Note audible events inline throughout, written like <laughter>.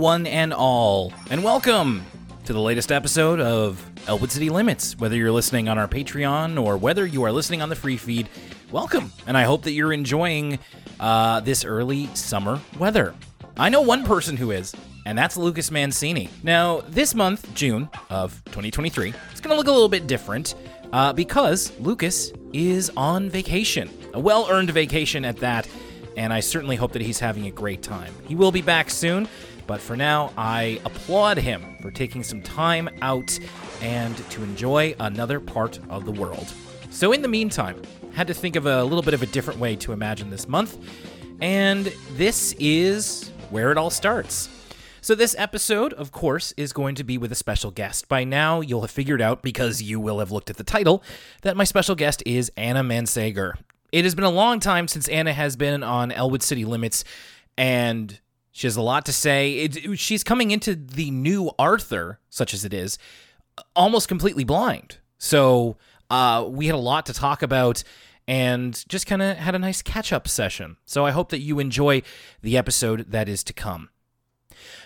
one and all, and welcome to the latest episode of Elwood City Limits. Whether you're listening on our Patreon or whether you are listening on the free feed, welcome, and I hope that you're enjoying uh, this early summer weather. I know one person who is, and that's Lucas Mancini. Now, this month, June of 2023, it's going to look a little bit different uh, because Lucas is on vacation, a well earned vacation at that and I certainly hope that he's having a great time. He will be back soon, but for now, I applaud him for taking some time out and to enjoy another part of the world. So, in the meantime, had to think of a little bit of a different way to imagine this month, and this is where it all starts. So, this episode, of course, is going to be with a special guest. By now, you'll have figured out, because you will have looked at the title, that my special guest is Anna Mansager. It has been a long time since Anna has been on Elwood City Limits, and she has a lot to say. It, she's coming into the new Arthur, such as it is, almost completely blind. So uh, we had a lot to talk about and just kind of had a nice catch up session. So I hope that you enjoy the episode that is to come.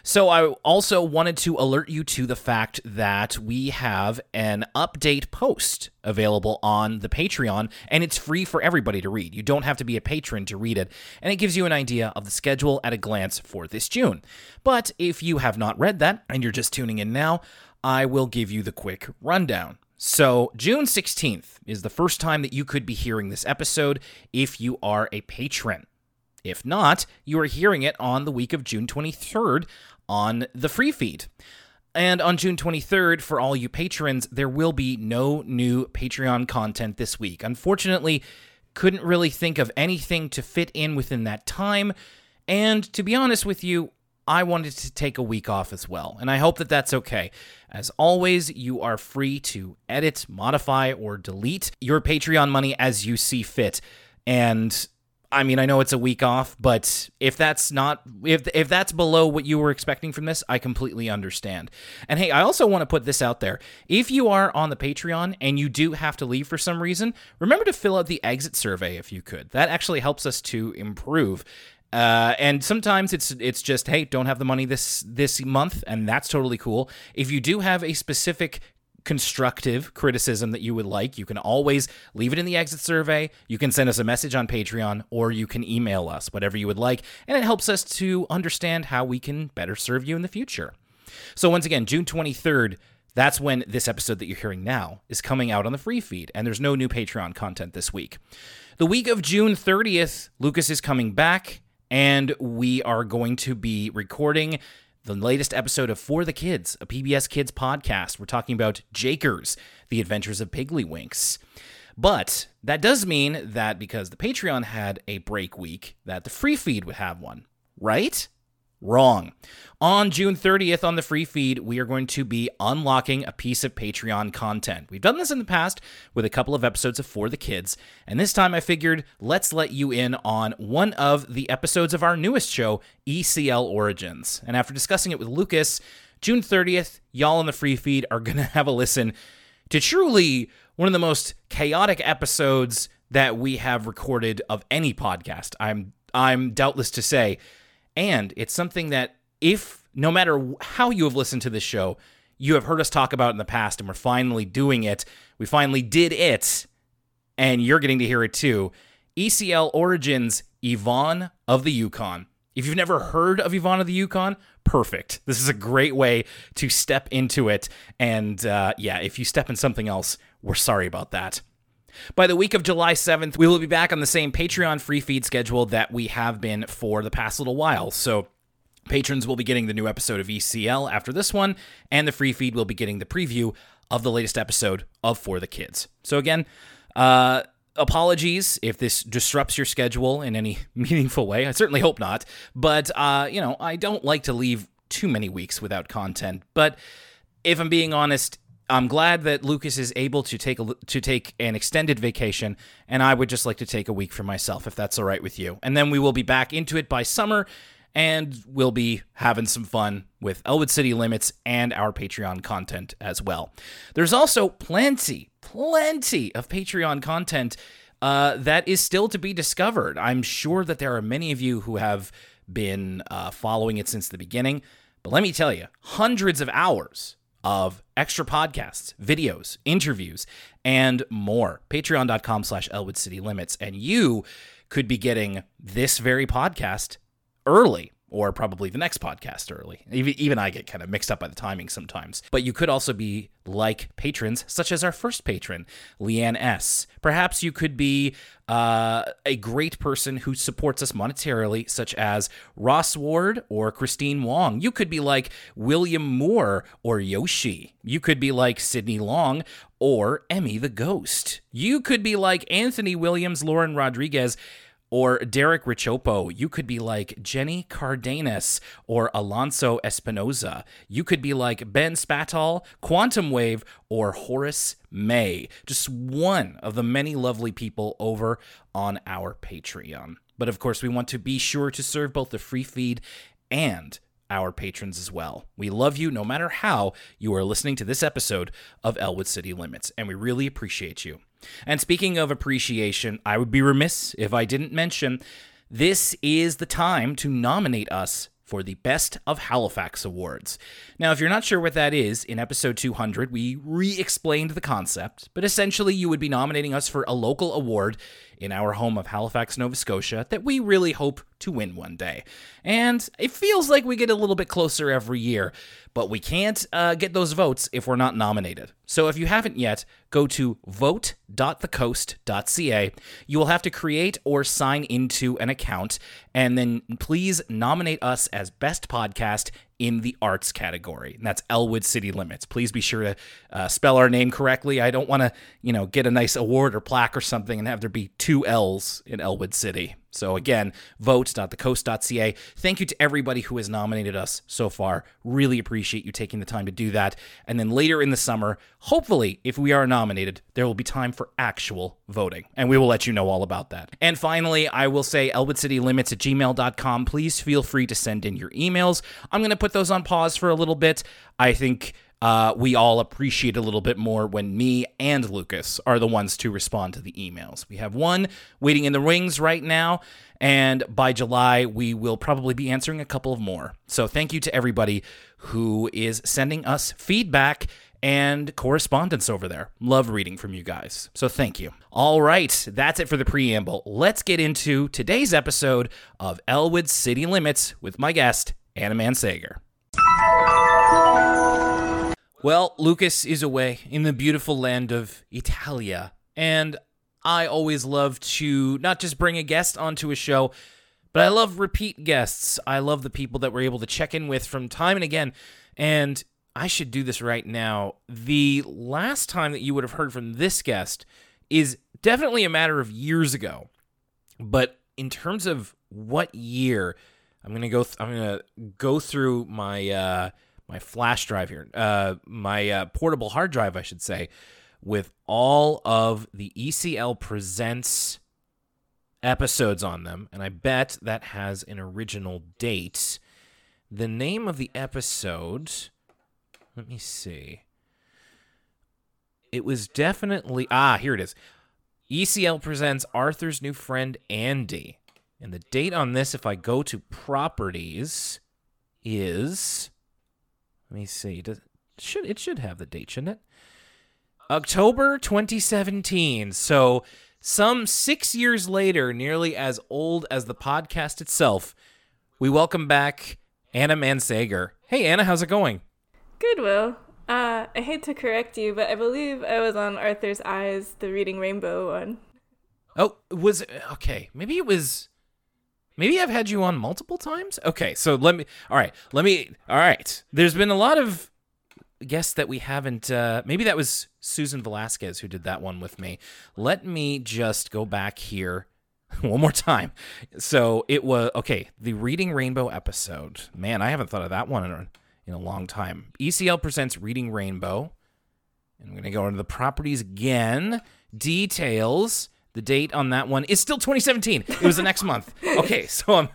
So I also wanted to alert you to the fact that we have an update post available on the Patreon and it's free for everybody to read. You don't have to be a patron to read it and it gives you an idea of the schedule at a glance for this June. But if you have not read that and you're just tuning in now, I will give you the quick rundown. So, June 16th is the first time that you could be hearing this episode if you are a patron. If not, you are hearing it on the week of June 23rd on the free feed. And on June 23rd, for all you patrons, there will be no new Patreon content this week. Unfortunately, couldn't really think of anything to fit in within that time. And to be honest with you, I wanted to take a week off as well. And I hope that that's okay. As always, you are free to edit, modify, or delete your Patreon money as you see fit. And I mean, I know it's a week off, but if that's not if if that's below what you were expecting from this, I completely understand. And hey, I also want to put this out there. If you are on the Patreon and you do have to leave for some reason, remember to fill out the exit survey if you could. That actually helps us to improve. Uh, and sometimes it's it's just hey, don't have the money this this month, and that's totally cool. If you do have a specific constructive criticism that you would like, you can always leave it in the exit survey. You can send us a message on Patreon or you can email us, whatever you would like. And it helps us to understand how we can better serve you in the future. So, once again, June 23rd, that's when this episode that you're hearing now is coming out on the free feed, and there's no new Patreon content this week. The week of June 30th, Lucas is coming back, and we are going to be recording the latest episode of For the Kids, a PBS Kids podcast. We're talking about Jakers, the adventures of Piggley But that does mean that because the Patreon had a break week, that the free feed would have one, right? Wrong. On June 30th on the free feed, we are going to be unlocking a piece of Patreon content. We've done this in the past with a couple of episodes of For the Kids, and this time I figured let's let you in on one of the episodes of our newest show, ECL Origins. And after discussing it with Lucas, June 30th, y'all on the free feed are <laughs> going to have a listen to truly one of the most chaotic episodes that we have recorded of any podcast. I'm I'm doubtless to say and it's something that, if no matter how you have listened to this show, you have heard us talk about in the past, and we're finally doing it. We finally did it, and you're getting to hear it too. ECL Origins Yvonne of the Yukon. If you've never heard of Yvonne of the Yukon, perfect. This is a great way to step into it. And uh, yeah, if you step in something else, we're sorry about that. By the week of July 7th, we will be back on the same Patreon free feed schedule that we have been for the past little while. So, patrons will be getting the new episode of ECL after this one, and the free feed will be getting the preview of the latest episode of For the Kids. So, again, uh, apologies if this disrupts your schedule in any <laughs> meaningful way. I certainly hope not. But, uh, you know, I don't like to leave too many weeks without content. But if I'm being honest, I'm glad that Lucas is able to take a, to take an extended vacation, and I would just like to take a week for myself, if that's all right with you. And then we will be back into it by summer, and we'll be having some fun with Elwood City Limits and our Patreon content as well. There's also plenty, plenty of Patreon content uh, that is still to be discovered. I'm sure that there are many of you who have been uh, following it since the beginning. But let me tell you, hundreds of hours of extra podcasts, videos, interviews, and more. Patreon.com slash Elwood City Limits. And you could be getting this very podcast early or probably the next podcast early. Even I get kind of mixed up by the timing sometimes. But you could also be like patrons, such as our first patron, Leanne S. Perhaps you could be uh, a great person who supports us monetarily, such as Ross Ward or Christine Wong. You could be like William Moore or Yoshi. You could be like Sydney Long or Emmy the Ghost. You could be like Anthony Williams, Lauren Rodriguez or Derek Richopo. You could be like Jenny Cardenas or Alonso Espinoza. You could be like Ben Spatal, Quantum Wave, or Horace May. Just one of the many lovely people over on our Patreon. But of course, we want to be sure to serve both the free feed and our patrons as well. We love you no matter how you are listening to this episode of Elwood City Limits, and we really appreciate you. And speaking of appreciation, I would be remiss if I didn't mention this is the time to nominate us for the Best of Halifax Awards. Now, if you're not sure what that is, in episode 200, we re explained the concept, but essentially, you would be nominating us for a local award in our home of Halifax, Nova Scotia, that we really hope to win one day. And it feels like we get a little bit closer every year, but we can't uh, get those votes if we're not nominated. So if you haven't yet, go to vote.thecoast.ca. You will have to create or sign into an account, and then please nominate us as Best Podcast in the arts category. And that's Elwood City Limits. Please be sure to uh, spell our name correctly. I don't want to, you know, get a nice award or plaque or something and have there be two L's in Elwood City. So again, vote.thecoast.ca. Thank you to everybody who has nominated us so far. Really appreciate you taking the time to do that. And then later in the summer, hopefully, if we are nominated, there will be time for actual voting. And we will let you know all about that. And finally, I will say elwoodcitylimits at gmail.com. Please feel free to send in your emails. I'm going to put those on pause for a little bit. I think uh, we all appreciate a little bit more when me and Lucas are the ones to respond to the emails. We have one waiting in the wings right now, and by July, we will probably be answering a couple of more. So thank you to everybody who is sending us feedback and correspondence over there. Love reading from you guys. So thank you. All right, that's it for the preamble. Let's get into today's episode of Elwood City Limits with my guest, Anna Mansager. Well, Lucas is away in the beautiful land of Italia, and I always love to not just bring a guest onto a show, but I love repeat guests. I love the people that we're able to check in with from time and again. And I should do this right now. The last time that you would have heard from this guest is definitely a matter of years ago. But in terms of what year, I'm gonna go. Th- I'm gonna go through my uh, my flash drive here, uh, my uh, portable hard drive, I should say, with all of the ECL Presents episodes on them. And I bet that has an original date. The name of the episode, let me see. It was definitely, ah, here it is. ECL Presents Arthur's New Friend Andy. And the date on this, if I go to properties, is let me see. Does should it should have the date, shouldn't it? October 2017. So some six years later, nearly as old as the podcast itself, we welcome back Anna Mansager. Hey Anna, how's it going? Good, Will. Uh, I hate to correct you, but I believe I was on Arthur's Eyes, the Reading Rainbow one. Oh, was okay. Maybe it was Maybe I've had you on multiple times. Okay, so let me. All right, let me. All right, there's been a lot of guests that we haven't. Uh, maybe that was Susan Velasquez who did that one with me. Let me just go back here <laughs> one more time. So it was okay. The Reading Rainbow episode. Man, I haven't thought of that one in a, in a long time. ECL presents Reading Rainbow. And I'm going to go into the properties again. Details. The date on that one is still 2017. It was the next month. <laughs> Okay, so I'm.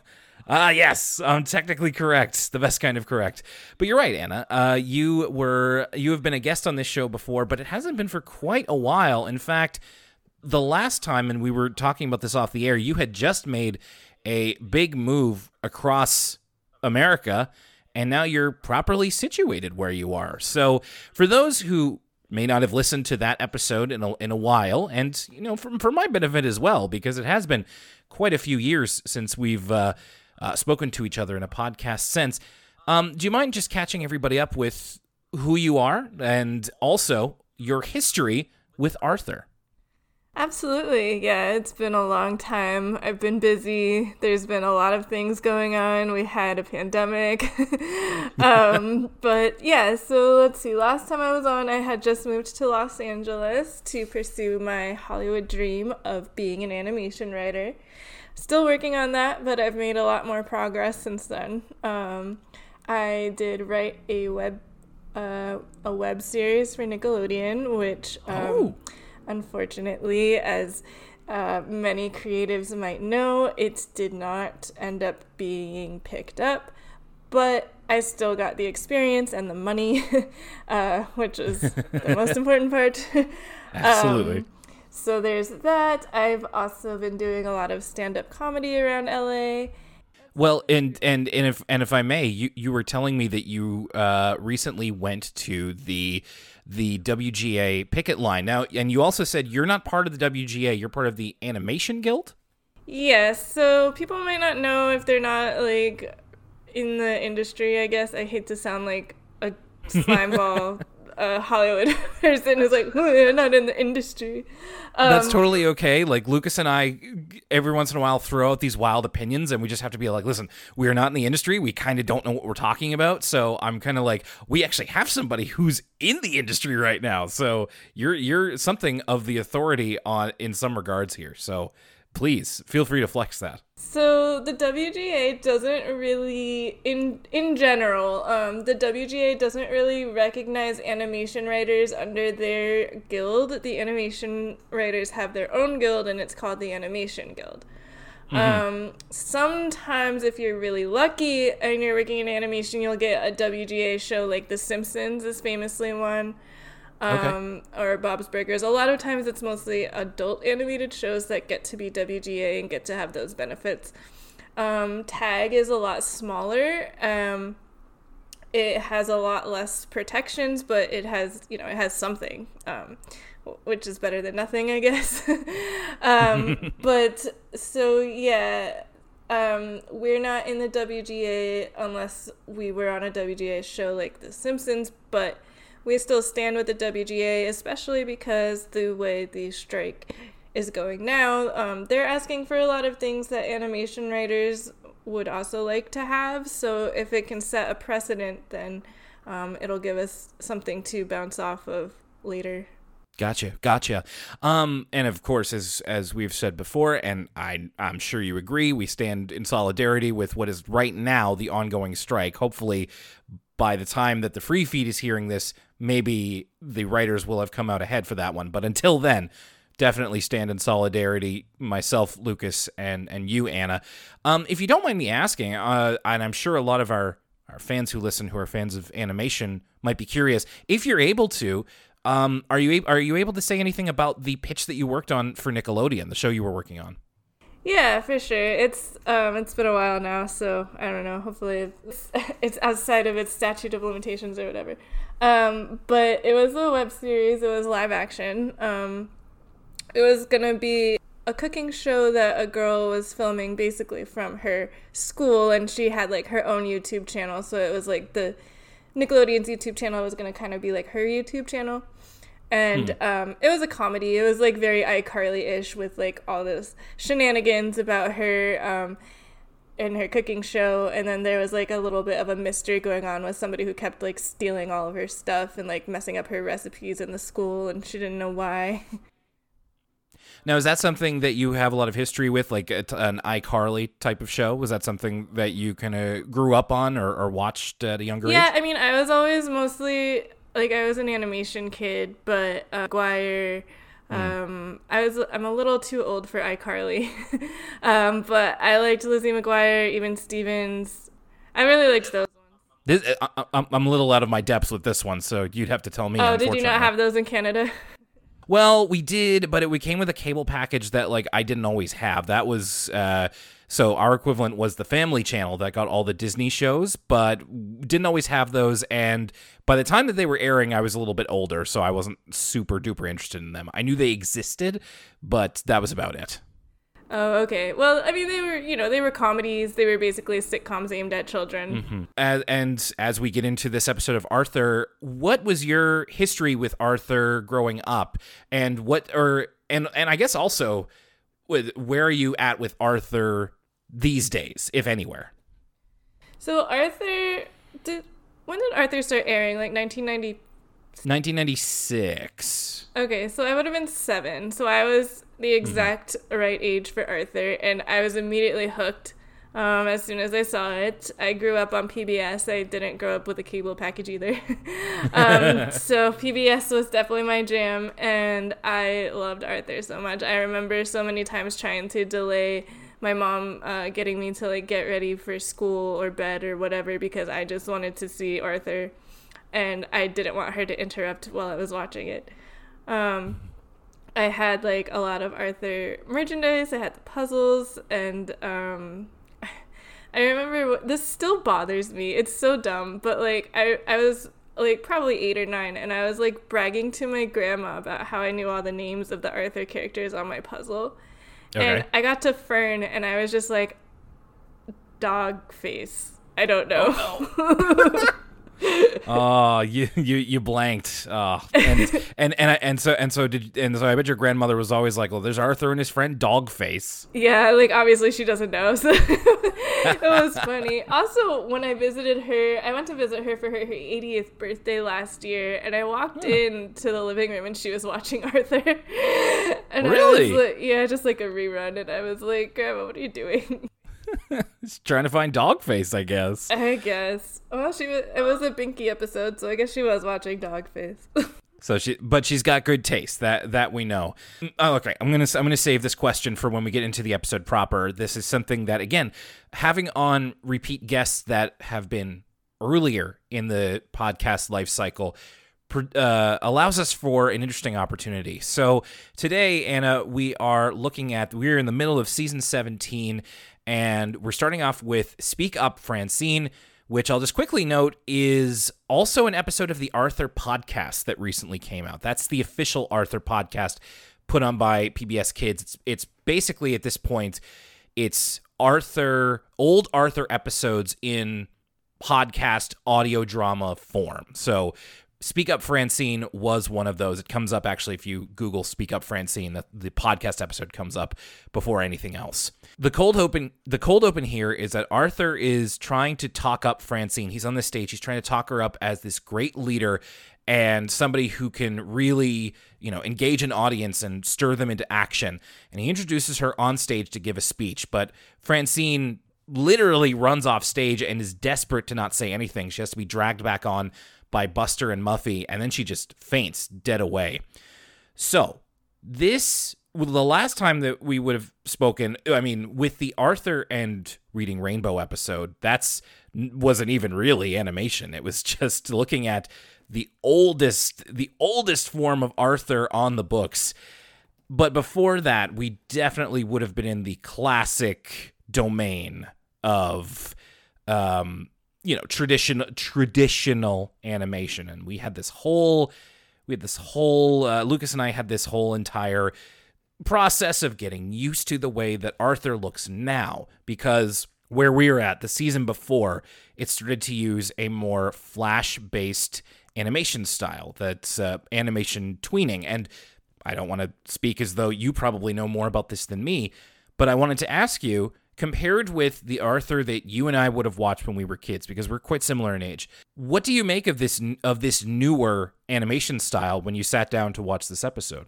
Ah, uh, yes, I'm technically correct. The best kind of correct. But you're right, Anna. Uh, you were you have been a guest on this show before, but it hasn't been for quite a while. In fact, the last time, and we were talking about this off the air, you had just made a big move across America and now you're properly situated where you are. So, for those who may not have listened to that episode in a, in a while, and you know, for, for my benefit as well, because it has been quite a few years since we've uh, uh, spoken to each other in a podcast sense. Um, do you mind just catching everybody up with who you are and also your history with Arthur? Absolutely. Yeah, it's been a long time. I've been busy. There's been a lot of things going on. We had a pandemic. <laughs> um, but yeah, so let's see. Last time I was on, I had just moved to Los Angeles to pursue my Hollywood dream of being an animation writer. Still working on that, but I've made a lot more progress since then. Um, I did write a web uh, a web series for Nickelodeon, which um, oh Unfortunately, as uh, many creatives might know, it did not end up being picked up, but I still got the experience and the money, <laughs> uh, which is the most <laughs> important part. Absolutely. Um, so there's that. I've also been doing a lot of stand up comedy around LA. Well, and and and if and if I may, you you were telling me that you uh, recently went to the the WGA picket line. Now, and you also said you're not part of the WGA, you're part of the Animation Guild? Yes. So people might not know if they're not like in the industry, I guess. I hate to sound like a <laughs> slime ball a Hollywood <laughs> person who's like, oh, you're not in the industry. Um, That's totally okay. Like Lucas and I, every once in a while, throw out these wild opinions, and we just have to be like, listen, we are not in the industry. We kind of don't know what we're talking about. So I'm kind of like, we actually have somebody who's in the industry right now. So you're you're something of the authority on in some regards here. So please feel free to flex that. So the WGA doesn't really, in in general, um, the WGA doesn't really recognize animation writers under their guild. The animation writers have their own guild, and it's called the Animation Guild. Mm-hmm. Um, sometimes, if you're really lucky and you're working in animation, you'll get a WGA show like The Simpsons is famously one um, okay. or Bob's Burgers. A lot of times it's mostly adult animated shows that get to be WGA and get to have those benefits. Um, Tag is a lot smaller. Um, it has a lot less protections, but it has, you know, it has something, um, which is better than nothing, I guess. <laughs> um, <laughs> but so, yeah, um, we're not in the WGA unless we were on a WGA show like The Simpsons, but we still stand with the WGA, especially because the way the strike is going now, um, they're asking for a lot of things that animation writers would also like to have. So if it can set a precedent, then um, it'll give us something to bounce off of later. Gotcha, gotcha. Um, and of course, as as we've said before, and I I'm sure you agree, we stand in solidarity with what is right now the ongoing strike. Hopefully, by the time that the free feed is hearing this, maybe the writers will have come out ahead for that one. But until then, definitely stand in solidarity, myself, Lucas, and and you, Anna. Um, if you don't mind me asking, uh, and I'm sure a lot of our our fans who listen, who are fans of animation, might be curious. If you're able to, um, are you are you able to say anything about the pitch that you worked on for Nickelodeon, the show you were working on? Yeah, for sure. It's um, it's been a while now, so I don't know. Hopefully, it's, <laughs> it's outside of its statute of limitations or whatever. Um, but it was a web series. It was live action. Um, it was gonna be a cooking show that a girl was filming basically from her school, and she had like her own YouTube channel. So it was like the Nickelodeon's YouTube channel was gonna kind of be like her YouTube channel and hmm. um, it was a comedy. It was like very iCarly ish with like all those shenanigans about her um, in her cooking show, and then there was like a little bit of a mystery going on with somebody who kept like stealing all of her stuff and like messing up her recipes in the school, and she didn't know why. Now, is that something that you have a lot of history with, like a, an iCarly type of show? Was that something that you kind of grew up on or, or watched at a younger yeah, age? Yeah, I mean, I was always mostly like I was an animation kid, but uh, McGuire. Hmm. Um, I was I'm a little too old for iCarly, <laughs> um, but I liked Lizzie McGuire, even Stevens. I really liked those ones. This, I, I'm a little out of my depths with this one, so you'd have to tell me. Oh, did you not have those in Canada? <laughs> Well, we did, but it we came with a cable package that like I didn't always have. That was uh so our equivalent was the Family Channel that got all the Disney shows, but didn't always have those. And by the time that they were airing, I was a little bit older, so I wasn't super duper interested in them. I knew they existed, but that was about it. Oh, okay. Well, I mean, they were, you know, they were comedies. They were basically sitcoms aimed at children. Mm-hmm. As, and as we get into this episode of Arthur, what was your history with Arthur growing up, and what, or and and I guess also, with where are you at with Arthur these days, if anywhere? So Arthur did. When did Arthur start airing? Like 1990. 1996. Okay, so I would have been seven. So I was the exact mm-hmm. right age for Arthur, and I was immediately hooked. Um, as soon as I saw it, I grew up on PBS. I didn't grow up with a cable package either. <laughs> um, <laughs> so PBS was definitely my jam, and I loved Arthur so much. I remember so many times trying to delay my mom uh, getting me to like get ready for school or bed or whatever because I just wanted to see Arthur, and I didn't want her to interrupt while I was watching it. Um, I had like a lot of Arthur merchandise. I had the puzzles, and um, <laughs> I remember this still bothers me. It's so dumb, but like I I was like probably eight or nine, and I was like bragging to my grandma about how I knew all the names of the Arthur characters on my puzzle. Okay. And I got to Fern, and I was just like, dog face. I don't know. Oh, no. <laughs> <laughs> oh, you you you blanked. Oh, and and and and so and so did and so I bet your grandmother was always like, "Well, there's Arthur and his friend Dogface." Yeah, like obviously she doesn't know, so <laughs> it was <laughs> funny. Also, when I visited her, I went to visit her for her, her 80th birthday last year, and I walked huh. in to the living room and she was watching Arthur. and really? Like, yeah, just like a rerun, and I was like, "Grandma, what are you doing?" <laughs> She's trying to find Dogface, I guess. <laughs> I guess. Well, she was. It was a Binky episode, so I guess she was watching Dogface. <laughs> so she, but she's got good taste. That that we know. Oh, okay, I'm gonna I'm gonna save this question for when we get into the episode proper. This is something that again, having on repeat guests that have been earlier in the podcast life cycle uh, allows us for an interesting opportunity. So today, Anna, we are looking at we're in the middle of season 17, and we're starting off with Speak Up Francine, which I'll just quickly note is also an episode of the Arthur podcast that recently came out. That's the official Arthur podcast put on by PBS Kids. It's it's basically at this point it's Arthur old Arthur episodes in podcast audio drama form. So Speak Up Francine was one of those. It comes up actually if you Google Speak Up Francine, the, the podcast episode comes up before anything else. The cold open the cold open here is that Arthur is trying to talk up Francine. He's on the stage, he's trying to talk her up as this great leader and somebody who can really, you know, engage an audience and stir them into action. And he introduces her on stage to give a speech, but Francine literally runs off stage and is desperate to not say anything. She has to be dragged back on by Buster and Muffy, and then she just faints dead away. So, this the last time that we would have spoken, I mean, with the Arthur and Reading Rainbow episode, that's wasn't even really animation. It was <laughs> just looking at the oldest the oldest form of Arthur on the books. But before that, we definitely would have been in the classic domain of um you know traditional traditional animation. And we had this whole we had this whole uh, lucas and i had this whole entire process of getting used to the way that arthur looks now. Because where we were at the season before it started to use a more flash based animation style that's uh, animation tweening. And i don't want to speak as though you probably know more about this than me but i wanted to ask you compared with the Arthur that you and I would have watched when we were kids because we're quite similar in age. What do you make of this of this newer animation style when you sat down to watch this episode?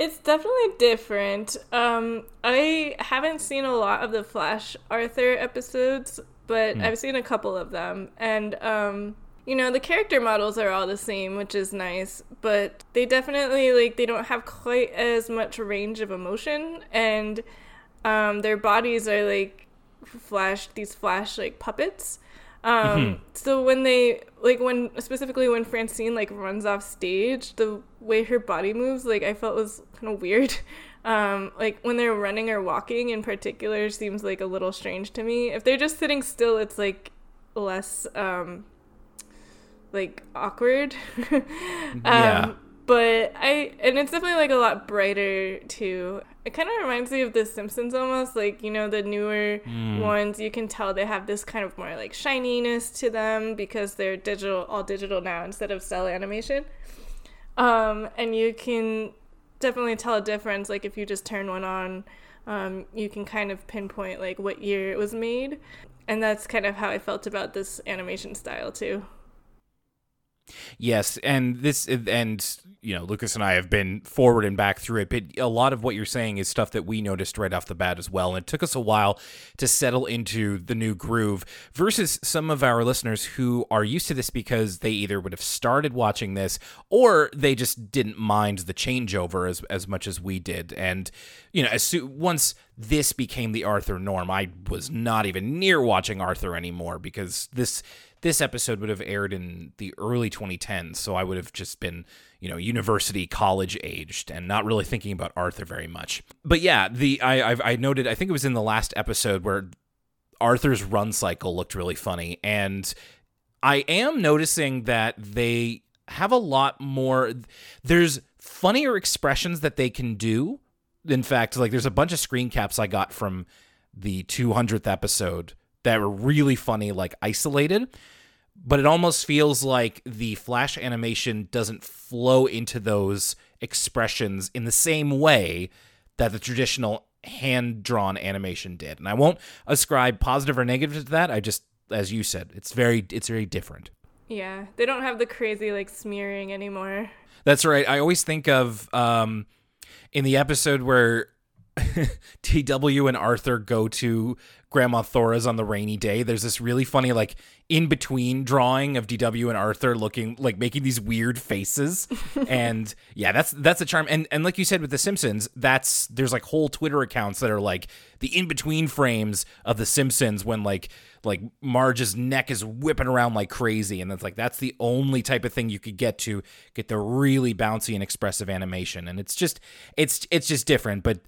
It's definitely different. Um, I haven't seen a lot of the Flash Arthur episodes, but mm. I've seen a couple of them, and um, you know the character models are all the same, which is nice. But they definitely like they don't have quite as much range of emotion, and um, their bodies are like flash these flash like puppets. Um, Mm-hmm. So when they like when specifically when Francine like runs off stage, the way her body moves, like I felt was kind of weird. <laughs> Um, like when they're running or walking in particular seems like a little strange to me. If they're just sitting still, it's like less um, like awkward. <laughs> um, Yeah. But I and it's definitely like a lot brighter too. It kind of reminds me of The Simpsons almost, like you know the newer ones. You can tell they have this kind of more like shininess to them because they're digital, all digital now instead of cel animation. Um, and you can definitely tell a difference. Like if you just turn one on, um, you can kind of pinpoint like what year it was made, and that's kind of how I felt about this animation style too. Yes, and this and you know Lucas and I have been forward and back through it, but a lot of what you're saying is stuff that we noticed right off the bat as well, and it took us a while to settle into the new groove. Versus some of our listeners who are used to this because they either would have started watching this or they just didn't mind the changeover as as much as we did, and you know as soon once this became the Arthur norm, I was not even near watching Arthur anymore because this this episode would have aired in the early 2010s, so I would have just been, you know, university, college aged, and not really thinking about Arthur very much. But yeah, the I I've, I noted I think it was in the last episode where Arthur's run cycle looked really funny, and I am noticing that they have a lot more. There's funnier expressions that they can do. In fact, like there's a bunch of screen caps I got from the 200th episode that were really funny, like isolated. But it almost feels like the flash animation doesn't flow into those expressions in the same way that the traditional hand drawn animation did. And I won't ascribe positive or negative to that. I just, as you said, it's very, it's very different. Yeah, they don't have the crazy like smearing anymore. That's right. I always think of um, in the episode where <laughs> DW and Arthur go to Grandma Thora's on the rainy day. There's this really funny like in between drawing of DW and Arthur looking like making these weird faces. <laughs> and yeah, that's that's a charm. And and like you said with the Simpsons, that's there's like whole Twitter accounts that are like the in between frames of the Simpsons when like like Marge's neck is whipping around like crazy and it's like that's the only type of thing you could get to get the really bouncy and expressive animation and it's just it's it's just different but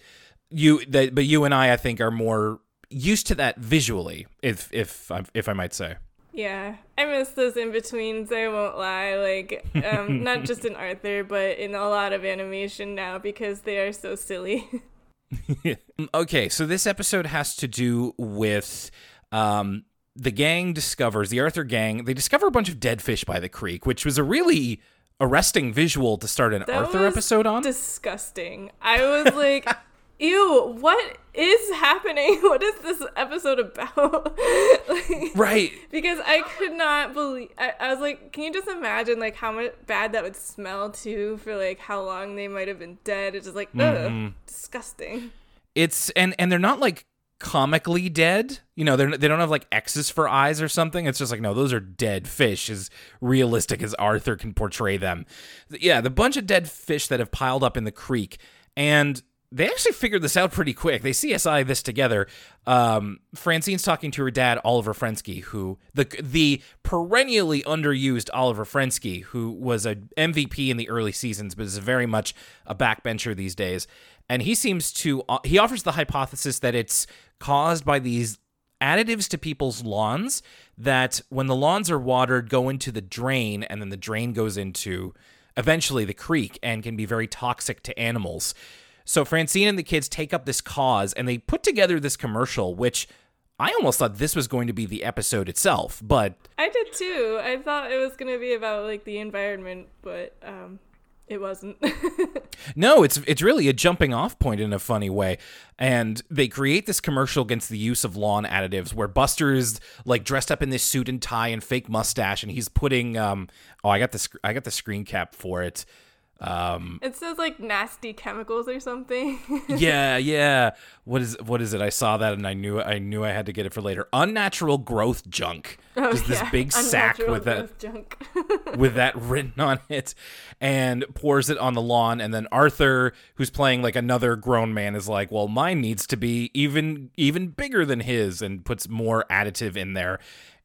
you that but you and I I think are more used to that visually if if I- if I might say Yeah, I miss those in betweens. I won't lie. Like, um, <laughs> not just in Arthur, but in a lot of animation now because they are so silly. <laughs> <laughs> okay, so this episode has to do with um, the gang discovers the Arthur gang. They discover a bunch of dead fish by the creek, which was a really arresting visual to start an That Arthur episode on. Disgusting. I was like, ew, what is happening? <laughs> What is this episode about? <laughs> like, right. because I could not believe. I, I was like, can you just imagine like how much bad that would smell too for like how long they might have been dead? It's just like, Mm-hmm. disgusting. It's and and they're not like comically dead. You know, they're they don't have like X's for eyes or something. It's just like no, those are dead fish as realistic as Arthur can portray them. Yeah, the bunch of dead fish that have piled up in the creek and they actually figured this out pretty quick. They CSI this together. Um, Francine's talking to her dad, Oliver Frensky, who the the perennially underused Oliver Frensky, who was a MVP in the early seasons, but is very much a backbencher these days. And he seems to uh, he offers the hypothesis that it's caused by these additives to people's lawns that when the lawns are watered go into the drain and then the drain goes into eventually the creek and can be very toxic to animals. So Francine and the kids take up this cause and they put together this commercial which I almost thought this was going to be the episode itself, but I did too. I thought it was gonna be about like the environment, but um, it wasn't. <laughs> No, it's it's really a jumping off point in a funny way. And they create this commercial against the use of lawn additives where Buster is like dressed up in this suit and tie and fake mustache and he's putting um oh I got the sc- I got the screen cap for it. Um it says like nasty chemicals or something. <laughs> yeah, yeah. What is what is it? I saw that and I knew I knew I had to get it for later. Unnatural growth junk. Oh, Just this yeah. big sack with that junk. <laughs> with that written on it and pours it on the lawn and then Arthur who's playing like another grown man is like well mine needs to be even even bigger than his and puts more additive in there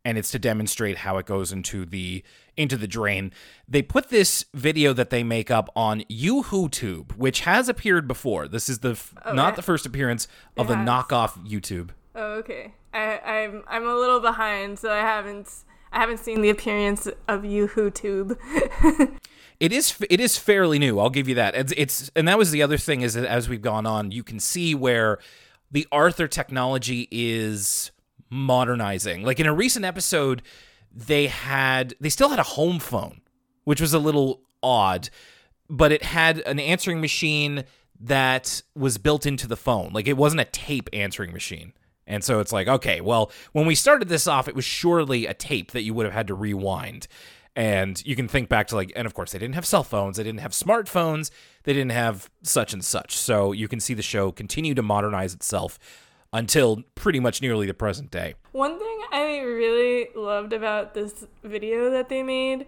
and it's to demonstrate how it goes into the into the drain. They put this video that they make up on YouTube, which has appeared before. This is the f- not the first appearance of the has. knockoff YouTube. Oh, okay. I, I'm I'm a little behind, so I haven't I haven't seen the appearance of YouTube. <laughs> It is it is fairly new. I'll give you that. It's, it's and that was the other thing is that as we've gone on, you can see where the Arthur technology is modernizing. Like in a recent episode, they had they still had a home phone, which was a little odd, but it had an answering machine that was built into the phone. Like it wasn't a tape answering machine. And so it's like, okay, well, when we started this off, it was surely a tape that you would have had to rewind. And you can think back to like, and of course, they didn't have cell phones, they didn't have smartphones, they didn't have such and such. So you can see the show continue to modernize itself until pretty much nearly the present day. One thing I really loved about this video that they made,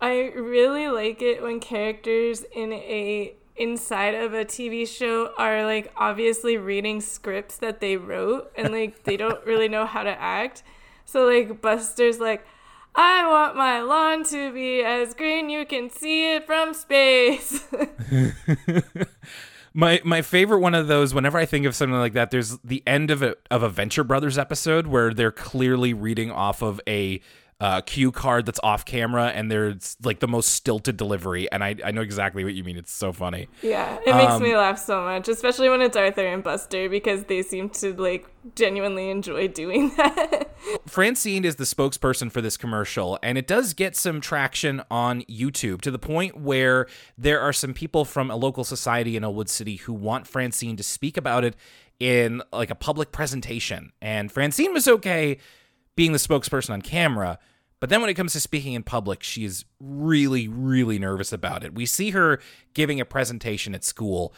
I really like it when characters in a inside of a TV show are like obviously reading scripts that they wrote and <laughs> like they don't really know how to act. So like Buster's like I want my lawn to be as green you can see it from space. <laughs> <laughs> My my favorite one of those, whenever I think of something like that, there's the end of a of a Venture Brothers episode where they're clearly reading off of a uh, cue card that's off camera, and there's like the most stilted delivery, and I I know exactly what you mean. It's so funny. yeah, it makes Um, me laugh so much, especially when it's Arthur and Buster because they seem to like genuinely enjoy doing <laughs> that. Francine is the spokesperson for this commercial, and it does get some traction on YouTube to the point where there are some people from a local society in Elwood City who want Francine to speak about it in like a public presentation. And Francine was okay being the spokesperson on camera, but then when it comes to speaking in public, she is really, really nervous about it. We see her giving a presentation at school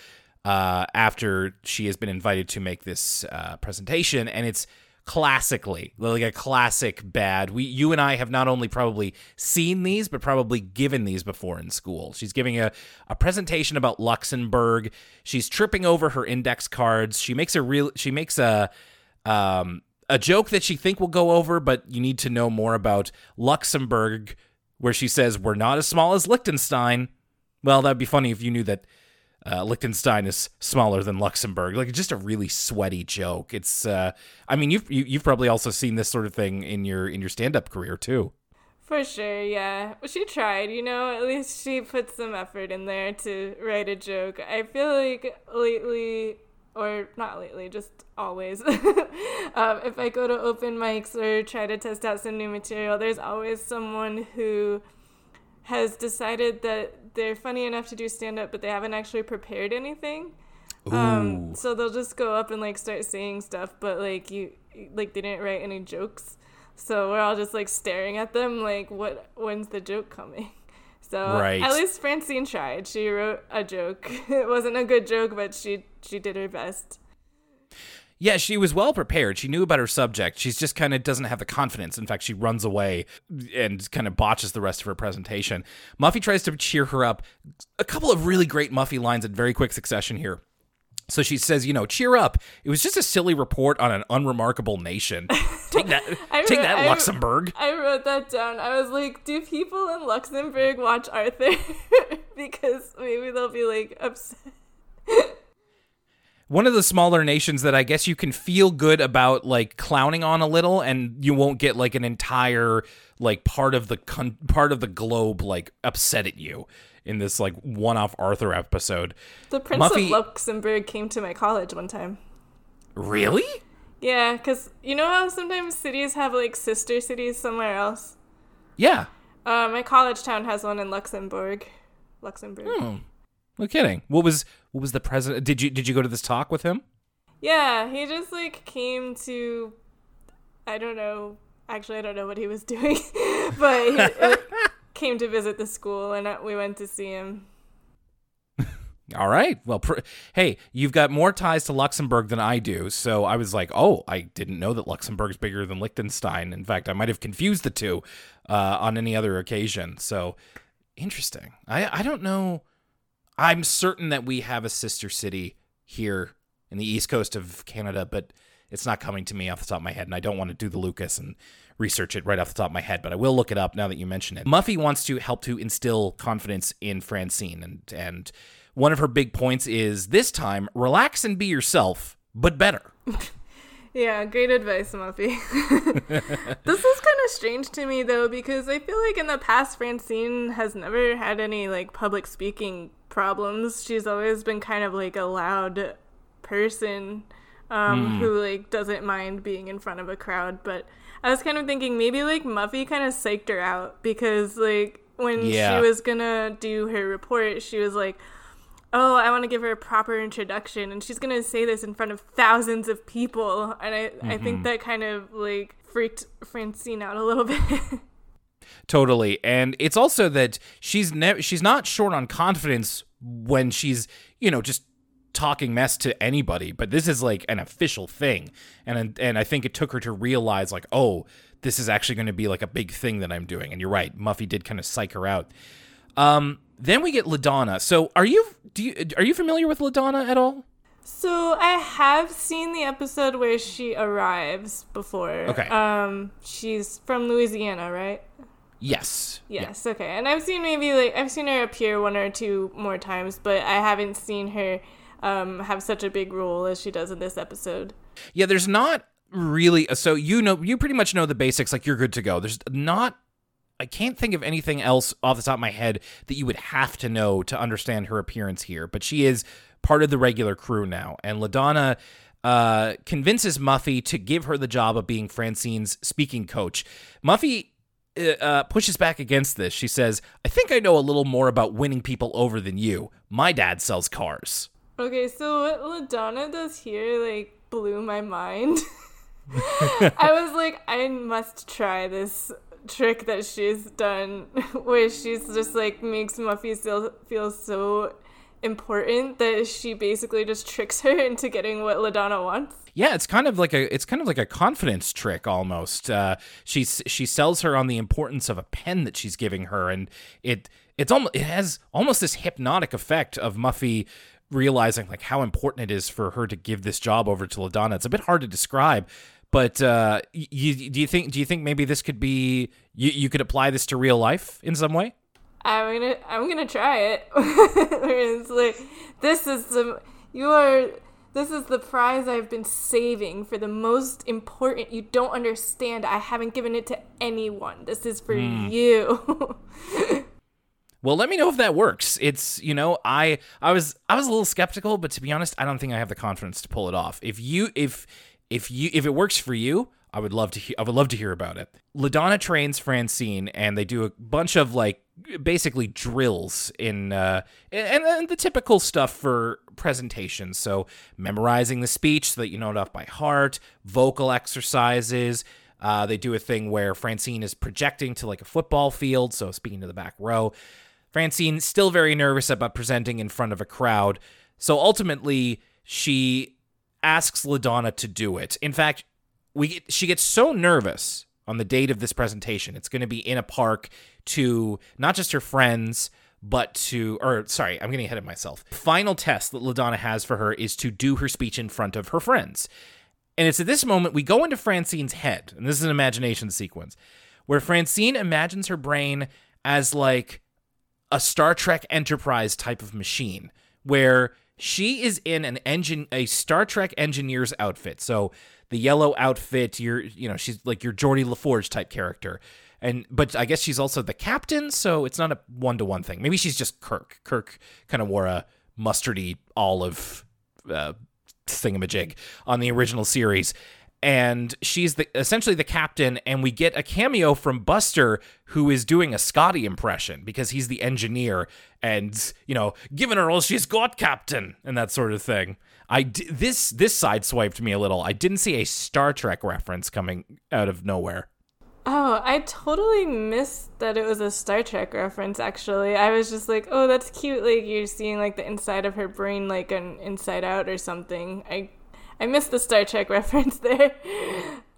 uh, after she has been invited to make this uh, presentation, and it's classically like a classic bad. We, you and I have not only probably seen these, but probably given these before in school. She's giving a, a presentation about Luxembourg. She's tripping over her index cards. She makes a real. She makes a. Um, a joke that she think will go over, but you need to know more about Luxembourg, where she says we're not as small as Liechtenstein. Well, that'd be funny if you knew that uh, Liechtenstein is smaller than Luxembourg. Like it's just a really sweaty joke. It's, uh, I mean, you've you, you've probably also seen this sort of thing in your in your stand up career too. For sure, yeah. Well, She tried, you know, at least she put some effort in there to write a joke. I feel like lately, or not lately, just always, <laughs> um, if I go to open mics or try to test out some new material, there's always someone who has decided that they're funny enough to do stand up, but they haven't actually prepared anything. Um, so they'll just go up and like start saying stuff, but like you, like they didn't write any jokes. So we're all just like staring at them, like, what? When's the joke coming? So Right. at least Francine tried. She wrote a joke. <laughs> It wasn't a good joke, but she she did her best. Yeah, she was well prepared. She knew about her subject. She's just kind of doesn't have the confidence. In fact, she runs away and kind of botches the rest of her presentation. Muffy tries to cheer her up. A couple of really great Muffy lines in very quick succession here. So she says, you know, cheer up. It was just a silly report on an unremarkable nation. <laughs> Take that, I take that, I- Luxembourg. I wrote that down. I was like, do people in Luxembourg watch Arthur? <laughs> because maybe they'll be like upset. one of the smaller nations that I guess you can feel good about like clowning on a little and you won't get like an entire like part of the con- part of the globe like upset at you in this like one-off Arthur episode. The Prince Muffy- of Luxembourg came to my college one time. Really? Yeah, because you know how sometimes cities have like sister cities somewhere else? Yeah. Uh, my college town has one in Luxembourg. Luxembourg. Hmm. No kidding. What was what was the president did you did you go to this talk with him? Yeah, he just like came to. I don't know. Actually, I don't know what he was <laughs> doing, but he uh, <laughs> came to visit the school, and uh, we went to see him. <laughs> All right. Well, pr- hey, you've got more ties to Luxembourg than I do. So I was like, oh, I didn't know that Luxembourg's bigger than Liechtenstein. In fact, I might have confused the two uh, on any other occasion. So interesting. I, I don't know. I'm certain that we have a sister city here in the east coast of Canada, but it's not coming to me off the top of my head, and I don't want to do the Lucas and research it right off the top of my head, but I will look it up now that you mention it. Muffy wants to help to instill confidence in Francine, and and one of her big points is this time relax and be yourself, but better. <laughs> Yeah, great advice, Muffy. <laughs> this is kind of strange to me though because I feel like in the past Francine has never had any like public speaking problems. She's always been kind of like a loud person um, mm. who like doesn't mind being in front of a crowd. But I was kind of thinking maybe like Muffy kind of psyched her out because like when yeah. she was gonna do her report, she was like, oh, I want to give her a proper introduction, and she's gonna say this in front of thousands of people, and I mm-hmm. I think mm-hmm. that kind of like freaked Francine out a little <laughs> bit. totally, and it's also that she's never she's not short on confidence when she's you know just talking mess to anybody, but this is like an official thing, and and I think it took her to realize like oh this is actually going to be like a big thing that I'm doing, and you're right, Muffy did kind of psych her out. Um, then we get LaDonna. So are you do you are you familiar with LaDonna at all? So I have seen the episode where she arrives before. Okay. Um, she's from Louisiana, right? Yes. Yes. Yeah. Okay. And I've seen maybe like I've seen her appear one or two more times, but I haven't seen her um, have such a big role as she does in this episode. Yeah. There's not really. So you know, you pretty much know the basics. Like you're good to go. There's not I can't think of anything else off the top of my head that you would have to know to understand her appearance here, but she is part of the regular crew now. And LaDonna uh, convinces Muffy to give her the job of being Francine's speaking coach. Muffy uh, uh, pushes back against this. She says, I think I know a little more about winning people over than you. My dad sells cars. Okay, so what LaDonna does here, like, blew my mind. <laughs> I was like, I must try this trick that she's done <laughs> where she's just like makes Muffy feel, feel so important that she basically just tricks her <laughs> into getting what LaDonna wants. Yeah, it's kind of like a it's kind of like a confidence trick almost. Uh, she's she sells her on the importance of a pen that she's giving her, and it it's almost it has almost this hypnotic effect of Muffy realizing like how important it is for her to give this job over to LaDonna. It's a bit hard to describe, but uh, you, do you think do you think maybe this could be you, you could apply this to real life in some way? I'm gonna I'm gonna try it. <laughs> it's like this is the you are this is the prize I've been saving for the most important. You don't understand. I haven't given it to anyone. This is for mm. you. <laughs> well, let me know if that works. It's you know I I was I was a little skeptical, but to be honest, I don't think I have the confidence to pull it off. If you if if you if it works for you, I would love to he- I would love to hear about it. LaDonna trains Francine and they do a bunch of like basically drills in uh and, and the typical stuff for presentations. So memorizing the speech so that you know it off by heart, vocal exercises, uh, they do a thing where Francine is projecting to like a football field, so speaking to the back row. Francine still very nervous about presenting in front of a crowd. So ultimately, she asks LaDonna to do it. In fact, we she gets so nervous on the date of this presentation. It's going to be in a park to not just her friends, but to, or sorry, I'm getting ahead of myself. Final test that LaDonna has for her is to do her speech in front of her friends. And it's at this moment we go into Francine's head, and this is an imagination sequence, where Francine imagines her brain as like a Star Trek Enterprise type of machine, where she is in an engine, a Star Trek engineer's outfit. So the yellow outfit, you're, you know, she's like your Geordi LaForge type character. And but I guess she's also the captain, so it's not a one to one thing. Maybe she's just Kirk. Kirk kind of wore a mustardy olive uh, thingamajig on the original series and she's the essentially the captain and we get a cameo from Buster who is doing a Scotty impression because he's the engineer and you know giving her all she's got captain and that sort of thing I d- this this sideswiped me a little I didn't see a Star Trek reference coming out of nowhere Oh, I totally missed that it was a Star Trek reference actually. I was just like, "Oh, that's cute like you're seeing like the inside of her brain like an inside out or something." I I missed the Star Trek <laughs> reference there.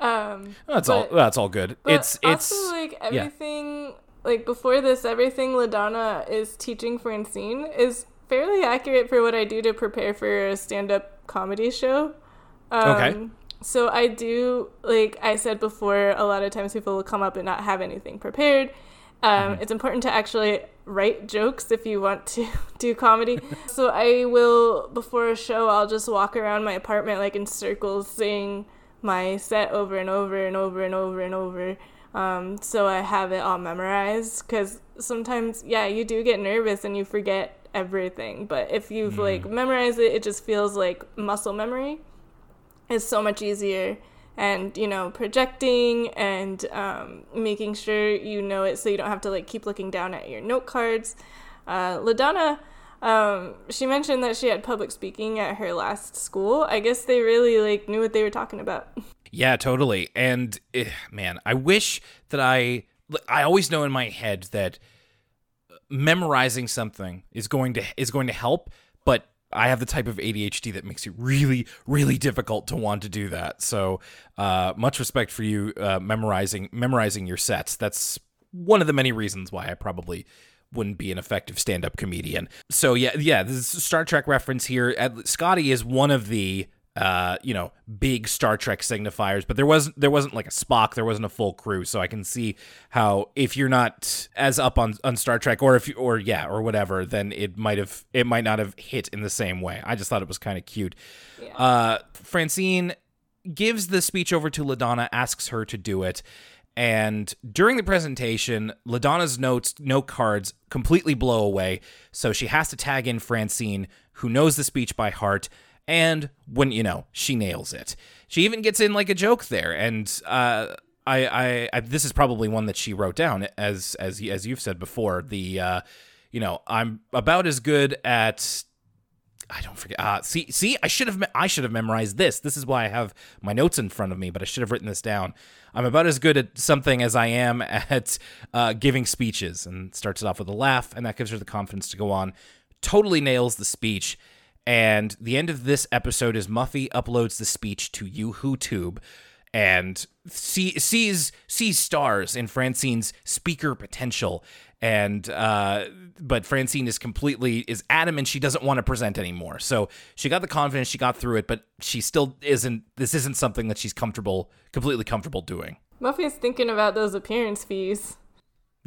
Um, that's but, all. That's all good. it's it's also like everything. Yeah. Like before this, everything LaDonna is teaching Francine is fairly accurate for what I do to prepare for a stand-up comedy show. Um, okay. so I do like I said before. A lot of times people will come up and not have anything prepared. Um, mm-hmm. It's important to actually write jokes if you want to <laughs> do comedy. <laughs> so I will before a show. I'll just walk around my apartment like in circles, saying my set over and over and over and over and over. Um, so I have it all memorized because sometimes, yeah, you do get nervous and you forget everything. But if you've mm. like memorized it, it just feels like muscle memory. It's so much easier. And you know, projecting and um, making sure you know it, so you don't have to like keep looking down at your note cards. Uh, Ladonna, um, she mentioned that she had public speaking at her last school. I guess they really like knew what they were talking about. Yeah, totally. And eh, man, I wish that I I always know in my head that memorizing something is going to is going to help, but I have the type of ADHD that makes it really, really difficult to want to do that. So, uh, much respect for you uh, memorizing memorizing your sets. That's one of the many reasons why I probably wouldn't be an effective stand-up comedian. So yeah, yeah, this is Star Trek reference here. Scotty is one of the uh, you know, big Star Trek signifiers, but there was there wasn't like a Spock, there wasn't a full crew, so I can see how if you're not as up on, on Star Trek or if you, or yeah or whatever, then it might have it might not have hit in the same way. I just thought it was kind of cute. Yeah. Uh, Francine gives the speech over to Ladonna, asks her to do it. And during the presentation, LaDonna's notes, note cards completely blow away. So she has to tag in Francine, who knows the speech by heart and when you know she nails it she even gets in like a joke there and uh, I, I, I this is probably one that she wrote down as as as you've said before the uh, you know i'm about as good at I don't forget. Uh, see, see, I should have, I should have memorized this. This is why I have my notes in front of me, but I should have written this down. I'm about as good at something as I am at uh, giving speeches, and starts it off with a laugh, and that gives her the confidence to go on. Totally nails the speech, and the end of this episode is Muffy uploads the speech to YooHooTube and see, sees sees stars in Francine's speaker potential. And uh, but Francine is completely is adamant she doesn't want to present anymore. So she got the confidence, she got through it, but she still isn't. This isn't something that she's comfortable, completely comfortable doing. Muffy's thinking about those appearance fees.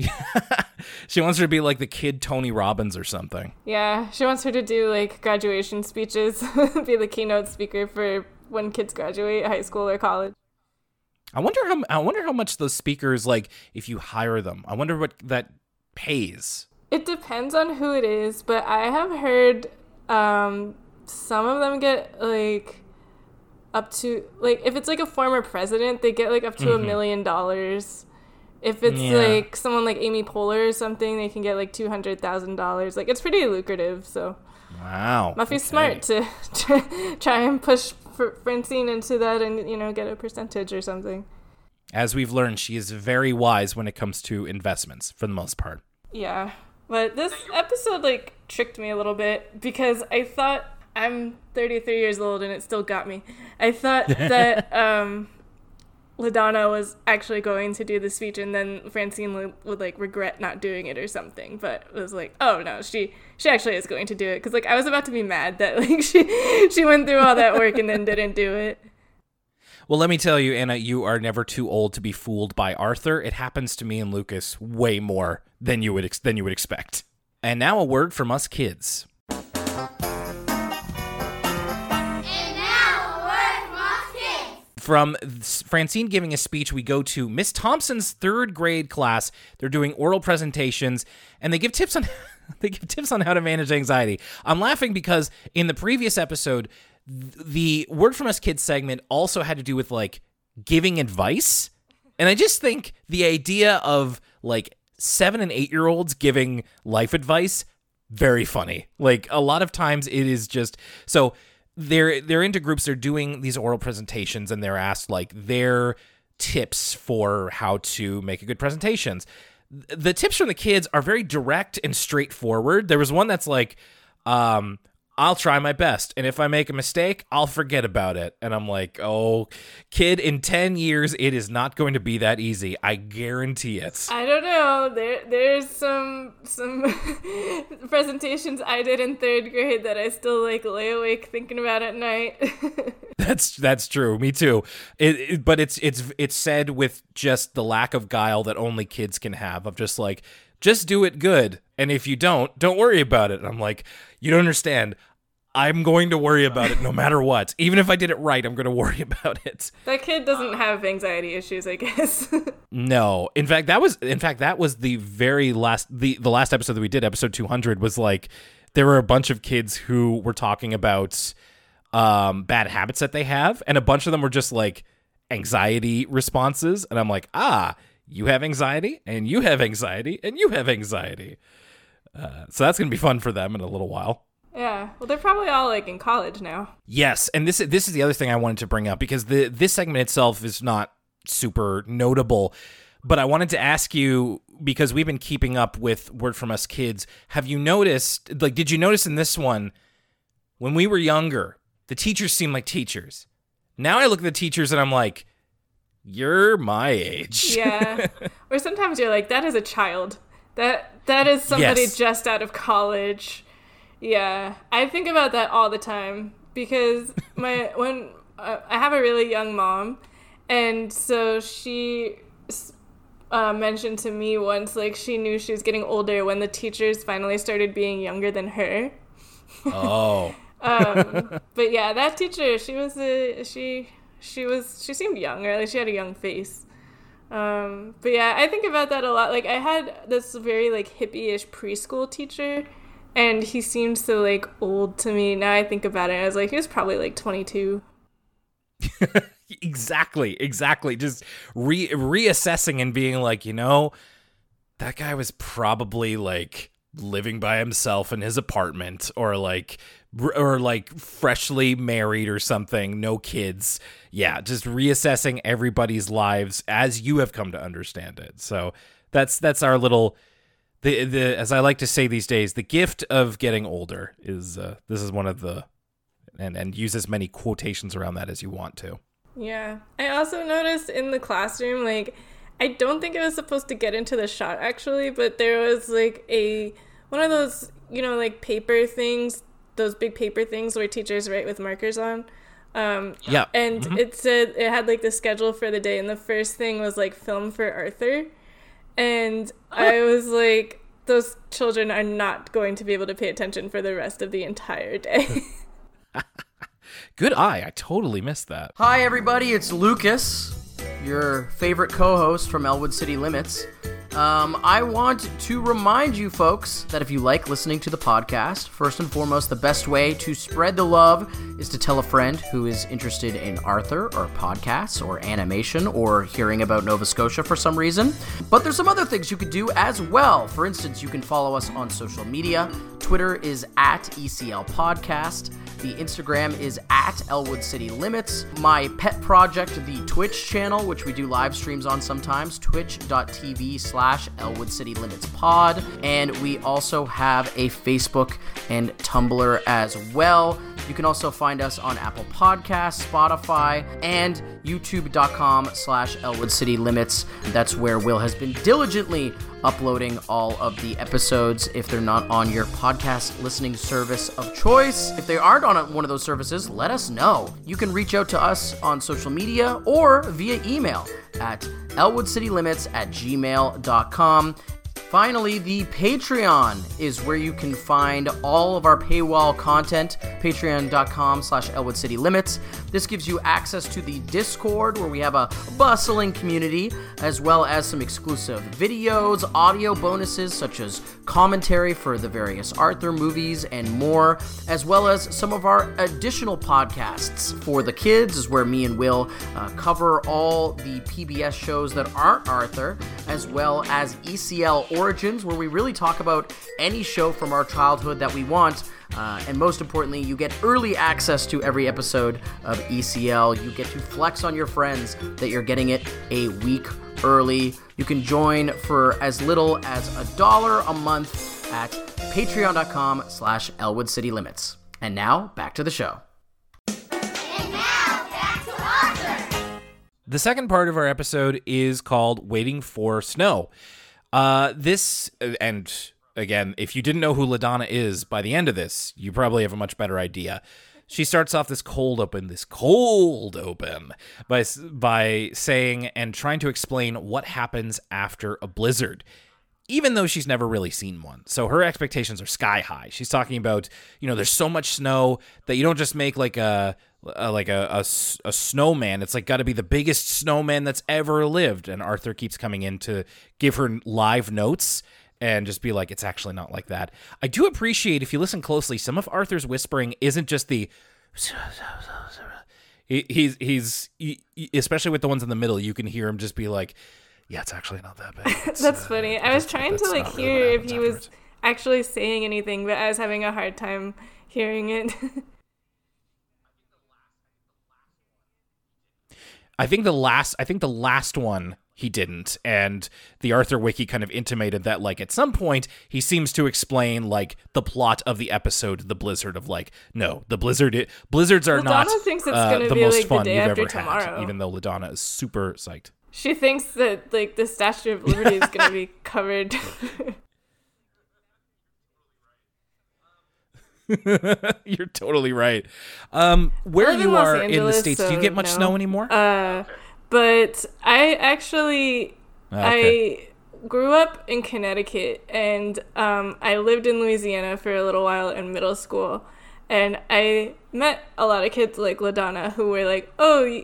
<laughs> she wants her to be like the kid Tony Robbins or something. Yeah, she wants her to do like graduation speeches, <laughs> be the keynote speaker for when kids graduate high school or college. I wonder how I wonder how much those speakers like if you hire them. I wonder what that pays. It depends on who it is, but I have heard um, some of them get like up to like if it's like a former president, they get like up to a mm-hmm. million dollars if it's yeah. like someone like Amy Poehler or something, they can get like two hundred thousand dollars. Like it's pretty lucrative. So wow, Muffy's okay. smart to <laughs> try, try and push Francine into that, and you know get a percentage or something. As we've learned, she is very wise when it comes to investments, for the most part. Yeah, but this episode like tricked me a little bit because I thought I'm 33 years old and it still got me. I thought <laughs> that um LaDonna was actually going to do the speech, and then Francine would, like regret not doing it or something. But it was like, oh no, she she actually is going to do it because like I was about to be mad that <laughs> like she she went through all that work and then didn't do it. Well, let me tell you, Anna, you are never too old to be fooled by Arthur. It happens to me and Lucas way more than you would ex- than you would expect. And now a word from us kids. From Francine giving a speech, we go to Miss Thompson's third grade class. They're doing oral presentations, and they give tips on <laughs> they give tips on how to manage anxiety. I'm laughing because in the previous episode, the word from us kids segment also had to do with like giving advice, and I just think the idea of like seven and eight year olds giving life advice very funny. Like a lot of times it is just so they're they're into groups they're doing these oral presentations and they're asked like their tips for how to make a good presentations. The tips from the kids are very direct and straightforward. There was one that's like um I'll try my best. And if I make a mistake, I'll forget about it. And I'm like, oh, kid, in 10 years, it is not going to be that easy. I guarantee it. I don't know. There, there's some some <laughs> presentations I did in third grade that I still like lay awake thinking about at night. <laughs> that's that's true. Me too. It, it, but it's it's it's said with just the lack of guile that only kids can have. Of just like, just do it good, and if you don't, don't worry about it. And I'm like, you don't understand. I'm going to worry about it no matter what. Even if I did it right, I'm going to worry <laughs> about it. That kid doesn't have anxiety issues, I guess. <laughs> no. In fact, that was in fact that was the very last the the last episode that we did, episode 200 was like there were a bunch of kids who were talking about um bad habits that they have and a bunch of them were just like anxiety responses and I'm like, "Ah, you have anxiety and you have anxiety and you have anxiety." Uh, so that's going to be fun for them in a little while. Yeah, well, they're probably all like in college now. Yes, and this this is the other thing I wanted to bring up because the this segment itself is not super notable, but I wanted to ask you because we've been keeping up with Word from Us Kids. Have you noticed? Like, did you notice in this one when we were younger, the teachers seemed like teachers. Now I look at the teachers and I'm like, you're my age. Yeah. <laughs> or sometimes you're like, that is a child. That that is somebody yes. just out of college yeah, I think about that all the time because <laughs> my when uh, I have a really young mom, and so she uh, mentioned to me once like she knew she was getting older when the teachers finally started being younger than her. Oh. <laughs> um, <laughs> but yeah, that teacher, she was a she she was she seemed young, or like she had a young face. Um, but yeah, I think about that a lot. Like I had this very like hippie-ish preschool teacher and he seemed so like old to me. Now I think about it, I was like, he was probably like 22. <laughs> exactly, exactly. Just re reassessing and being like, you know, that guy was probably like living by himself in his apartment or like or like freshly married or something, no kids. Yeah, just reassessing everybody's lives as you have come to understand it. So that's that's our little the the as I like to say these days, the gift of getting older is uh, this is one of the and and use as many quotations around that as you want to. Yeah, I also noticed in the classroom, like I don't think it was supposed to get into the shot actually, but there was like a one of those you know like paper things, those big paper things where teachers write with markers on. Um, yeah, and mm-hmm. it said it had like the schedule for the day, and the first thing was like film for Arthur. And I was like, those children are not going to be able to pay attention for the rest of the entire day. <laughs> Good eye. I totally missed that. Hi, everybody. It's Lucas, your favorite co host from Elwood City Limits. Um, I want to remind you folks that if you like listening to the podcast, first and foremost, the best way to spread the love is to tell a friend who is interested in Arthur or podcasts or animation or hearing about Nova Scotia for some reason. But there's some other things you could do as well. For instance, you can follow us on social media. Twitter is at ECL Podcast. The Instagram is at Elwood City Limits. My pet project, the Twitch channel, which we do live streams on sometimes, twitch.tv slash Elwood City Limits Pod. And we also have a Facebook and Tumblr as well. You can also find us on Apple Podcasts, Spotify, and youtube.com slash Elwood City Limits. That's where Will has been diligently uploading all of the episodes if they're not on your podcast listening service of choice. If they aren't on one of those services, let us know. You can reach out to us on social media or via email at elwoodcitylimits at gmail.com. Finally, the Patreon is where you can find all of our paywall content, patreon.com slash Elwood City Limits. This gives you access to the Discord, where we have a bustling community, as well as some exclusive videos, audio bonuses, such as commentary for the various Arthur movies, and more, as well as some of our additional podcasts. For the kids, is where me and Will uh, cover all the PBS shows that aren't Arthur, as well as ECL Origins, where we really talk about any show from our childhood that we want. Uh, and most importantly, you get early access to every episode of ECL. You get to flex on your friends that you're getting it a week early. You can join for as little as a dollar a month at patreon.com slash Elwood City Limits. And now, back to the show. The second part of our episode is called Waiting for Snow. Uh, this, and again, if you didn't know who LaDonna is by the end of this, you probably have a much better idea. She starts off this cold open, this cold open, by, by saying and trying to explain what happens after a blizzard even though she's never really seen one. So her expectations are sky high. She's talking about, you know, there's so much snow that you don't just make like a, like a, a, a snowman. It's like got to be the biggest snowman that's ever lived. And Arthur keeps coming in to give her live notes and just be like, it's actually not like that. I do appreciate if you listen closely, some of Arthur's whispering isn't just the. He, he's he's he, especially with the ones in the middle, you can hear him just be like, yeah, it's actually not that bad. <laughs> That's uh, funny. I was trying to like hear really if he afterwards. was actually saying anything, but I was having a hard time hearing it. <laughs> I think the last I think the last one he didn't and the Arthur wiki kind of intimated that like at some point he seems to explain like the plot of the episode the blizzard of like no the blizzard it, blizzards are well, not thinks it's uh, the most like fun you've ever tomorrow. had even though LaDonna is super psyched. She thinks that like the Statue of Liberty is going to be <laughs> covered. <laughs> You're totally right. Um, where you are in the states, so do you get much no. snow anymore? Uh, but I actually ah, okay. I grew up in Connecticut and um, I lived in Louisiana for a little while in middle school, and I met a lot of kids like Ladonna who were like, "Oh."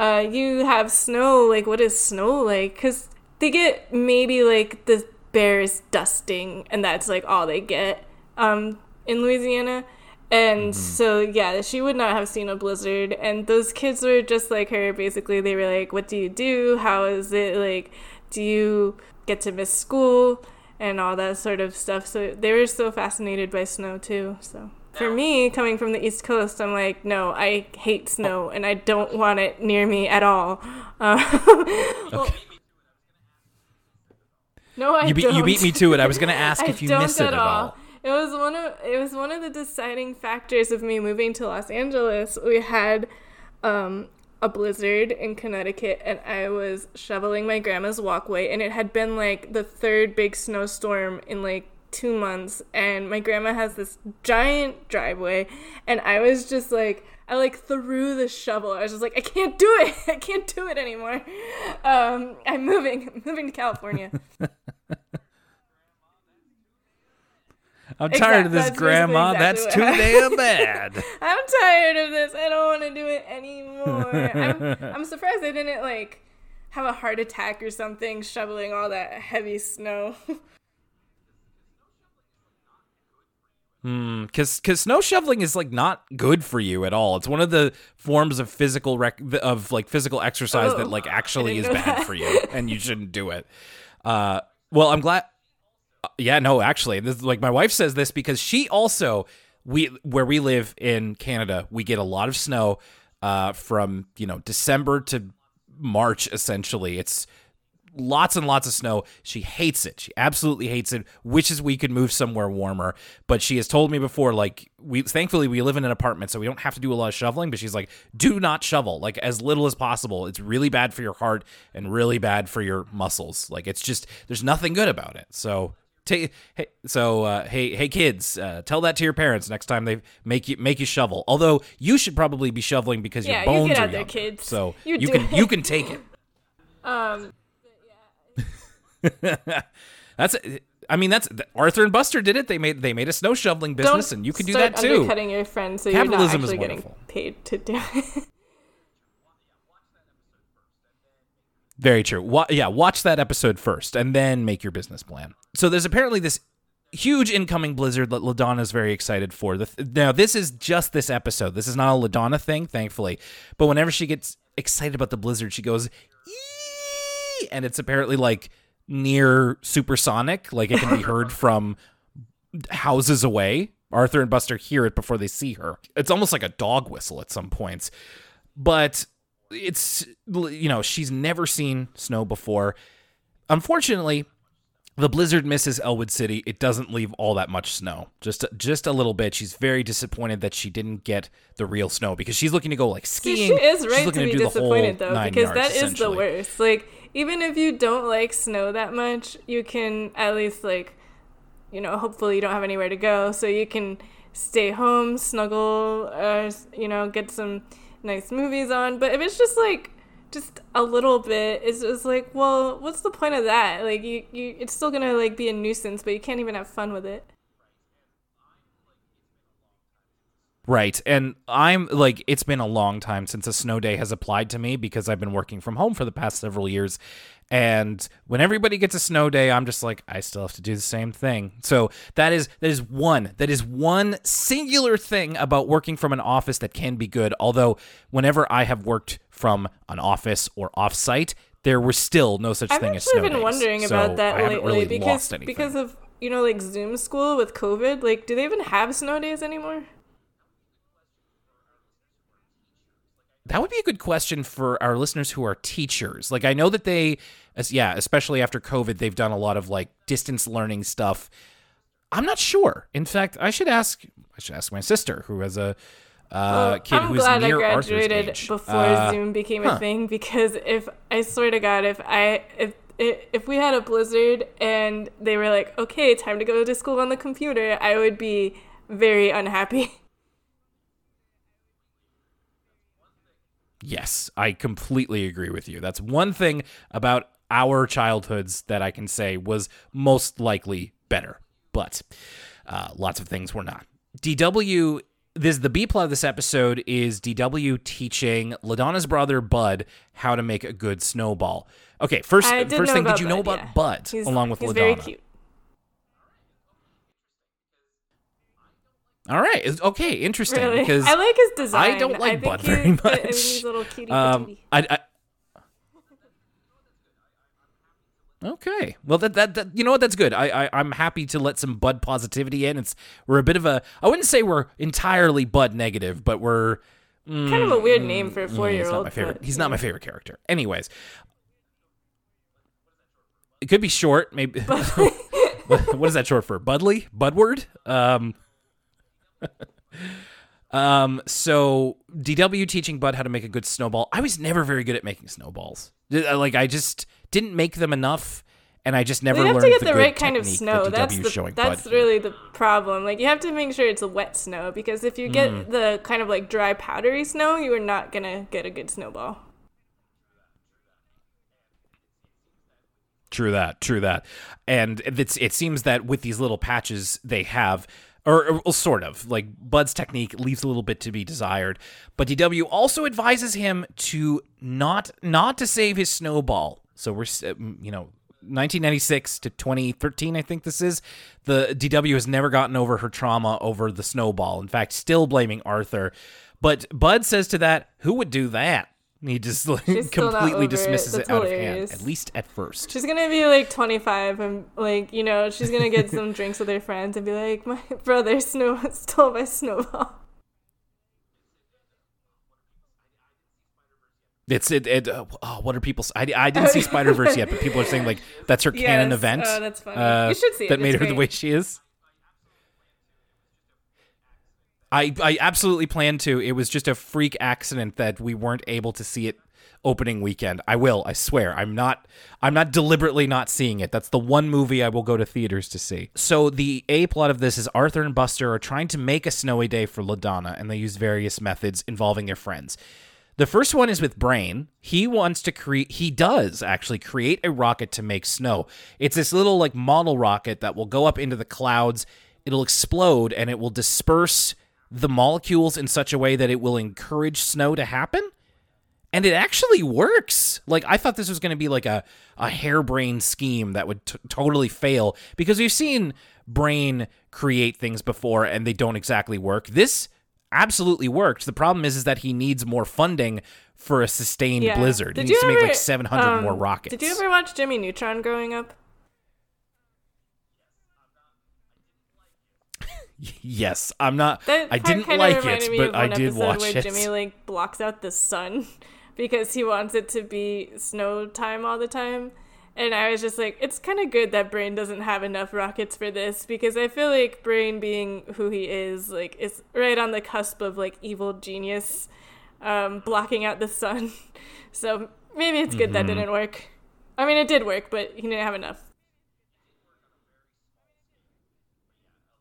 uh, you have snow. Like, what is snow like? Because they get maybe like the bears dusting, and that's like all they get um, in Louisiana. And mm-hmm. so, yeah, she would not have seen a blizzard. And those kids were just like her. Basically, they were like, What do you do? How is it? Like, do you get to miss school? And all that sort of stuff. So they were so fascinated by snow, too. So for me, coming from the East Coast, I'm like, no, I hate snow and I don't want it near me at all. Uh, <laughs> okay. no, I you beat don't. you beat me to it. I was going to ask <laughs> if you miss it at all. all. It was one of it was one of the deciding factors of me moving to Los Angeles. We had um, a blizzard in Connecticut, and I was shoveling my grandma's walkway, and it had been like the third big snowstorm in like two months and my grandma has this giant driveway and I was just like I like threw the shovel. I was just like, I can't do it. <laughs> I can't do it anymore. Um, I'm moving. I'm <laughs> moving to California. <laughs> I'm tired of this, That's grandma. Exactly That's too damn <laughs> bad. I'm tired of this. I don't want to do it anymore. I'm, <laughs> I'm surprised I didn't like have a heart attack or something shoveling all that heavy snow. <laughs> hmm, because snow shoveling is like not good for you at all. It's one of the forms of physical rec- of like physical exercise oh, that like actually is bad that. for you, and you shouldn't do it. Uh, well, I'm glad. Yeah, no, actually, this like my wife says this because she also we where we live in Canada, we get a lot of snow uh, from you know December to March. Essentially, it's lots and lots of snow. She hates it. She absolutely hates it. Wishes we could move somewhere warmer. But she has told me before, like we thankfully we live in an apartment, so we don't have to do a lot of shoveling. But she's like, do not shovel, like as little as possible. It's really bad for your heart and really bad for your muscles. Like it's just there's nothing good about it. So. Take, hey, so uh, hey hey kids, uh, tell that to your parents next time they make you make you shovel. Although you should probably be shoveling because yeah, your bones you get are young. Kids. So <laughs> you, you can it. you can take it. <laughs> Um, <laughs> that's I mean that's Arthur and Buster did it. They made they made a snow shoveling business, Don't and you can do that too. Cutting your friends, so Capitalism you're not actually getting paid to do it. Very true. Wa- yeah, watch that episode first, and then make your business plan. So there's apparently this huge incoming blizzard that Ladonna is very excited for. Th- now this is just this episode. This is not a Ladonna thing, thankfully. But whenever she gets excited about the blizzard, she goes, Ee! and it's apparently like near supersonic, like it can be heard <laughs> from houses away. Arthur and Buster hear it before they see her. It's almost like a dog whistle at some points. But it's you know, she's never seen snow before. Unfortunately, the blizzard misses Elwood City. It doesn't leave all that much snow, just just a little bit. She's very disappointed that she didn't get the real snow because she's looking to go like skiing. she is looking to be disappointed though, because yards, that is the worst. Like, even if you don't like snow that much, you can at least like, you know, hopefully you don't have anywhere to go, so you can stay home, snuggle, uh, you know, get some nice movies on. But if it's just like just a little bit, it's just like, well, what's the point of that? Like, you, you, it's still gonna like be a nuisance, but you can't even have fun with it. Right. And I'm like, it's been a long time since a snow day has applied to me because I've been working from home for the past several years. And when everybody gets a snow day, I'm just like, I still have to do the same thing. So that is that is one that is one singular thing about working from an office that can be good. Although whenever I have worked from an office or offsite, there was still no such I've thing as snow been days. wondering So about that lately really because because of you know like Zoom school with COVID. Like, do they even have snow days anymore? That would be a good question for our listeners who are teachers. Like I know that they as yeah, especially after COVID, they've done a lot of like distance learning stuff. I'm not sure. In fact, I should ask I should ask my sister who has a uh, Well, kid I'm who's glad I Arthur's graduated age. before Uh, Zoom became huh. a thing because if I swear to God, if I if if we had a blizzard and they were like, okay, time to go to school on the computer, I would be very unhappy. <laughs> Yes, I completely agree with you. That's one thing about our childhoods that I can say was most likely better, but uh, lots of things were not. DW, this the B plot of this episode is DW teaching Ladonna's brother Bud how to make a good snowball. Okay, first, first thing, did you know about yeah. Bud He's, along with he's Ladonna? very cute. All right, okay, interesting Really, because I like his design. I don't like think Bud very much. I mean, he's a little cutie Um. I, I, okay. Well, that, that that you know what? That's good. I, I I'm happy to let some Bud positivity in. It's we're a bit of a. I wouldn't say we're entirely Bud negative, but we're. kind of a weird name for a mm, four year he's not old. my favorite. He's not my favorite character. Anyways, it could be short. Maybe. <laughs> what is that short for? Budley? Budward? Um. <laughs> Um, so DW teaching Bud how to make a good snowball. I was never very good at making snowballs. Like I just didn't make them enough, and I just never you have learned to get the, the, right kind of snow. that That's the, showing that's really the problem. Like you have to make sure it's a wet snow because if you get Mm. the kind of like dry powdery snow, you are not gonna get a good snowball. True that. True that. And it's it seems that with these little patches they have. Or, or sort of like Bud's technique leaves a little bit to be desired, but DW also advises him to not not to save his snowball. So we're um, you know 1996 to 2013, I think this is. The DW has never gotten over her trauma over the snowball. In fact, still blaming Arthur. But Bud says to that, "Who would do that?" He just like, She's still not completely over it. dismisses it out of hand, at least at first. She's gonna be like 25 and like you know she's gonna get some <laughs> drinks with her friends and be like, my brother snow <laughs> stole my snowball. It's it. it uh, oh, what are people? I, I didn't see Spider Verse yet, but people are saying like that's her canon Yes, event. oh, that's funny. uh, You should see it, That made it's her the way she is. I I absolutely plan to. It was just a freak accident that we weren't able to see it opening weekend. I will. I swear. I'm not. I'm not deliberately not seeing it. That's the one movie I will go to theaters to see. So the a plot of this is Arthur and Buster are trying to make a snowy day for Ladonna, and they use various methods involving their friends. The first one is with Brain. He wants to create, he does actually create a rocket to make snow. It's this little like model rocket that will go up into the clouds. It'll explode and it will disperse the molecules in such a way that it will encourage snow to happen. And it actually works. Like I thought this was going to be like a a harebrained scheme that would t- totally fail because we've seen Brain create things before and they don't exactly work. This absolutely worked. The problem is is that he needs more funding for a sustained Yeah. blizzard. Did he needs to make like ever, 700 more um, rockets. Did you ever watch Jimmy Neutron growing up? <laughs> yes, I'm not I didn't like it, but I did watch where it. Jimmy like blocks out the sun <laughs> because he wants it to be snow time all the time, And I was just like, it's kind of good that Brain doesn't have enough rockets for this because I feel like Brain, being who he is, like is right on the cusp of like evil genius, um, blocking out the sun. <laughs> So maybe it's good that didn't work. I mean, it did work, but he didn't have enough.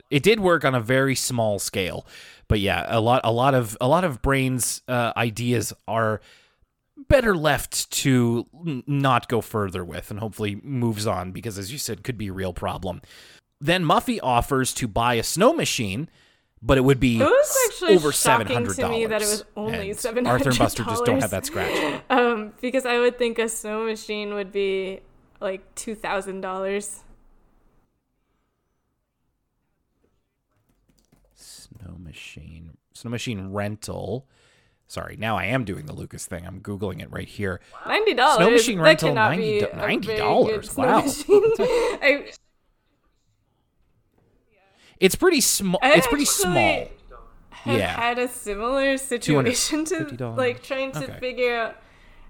it did work on a very small scale but yeah a lot a lot of a lot of brains uh, ideas are better left to not go further with and hopefully moves on because as you said could be a real problem then muffy offers to buy a snow machine but it would be It was over seven hundred to me dollars. that it was only And Arthur and Buster just don't have that scratch. <laughs> Um, because I would think a snow machine would be like two thousand dollars. Snow machine, snow machine rental. Sorry, now I am doing the Lucas thing. I'm googling it right here. Ninety dollars. Snow machine that rental, 90 be $90. very good snow Wow. <laughs> I, It's pretty small. It's pretty small. have Yeah. had a similar situation to $250. like trying to Okay. figure out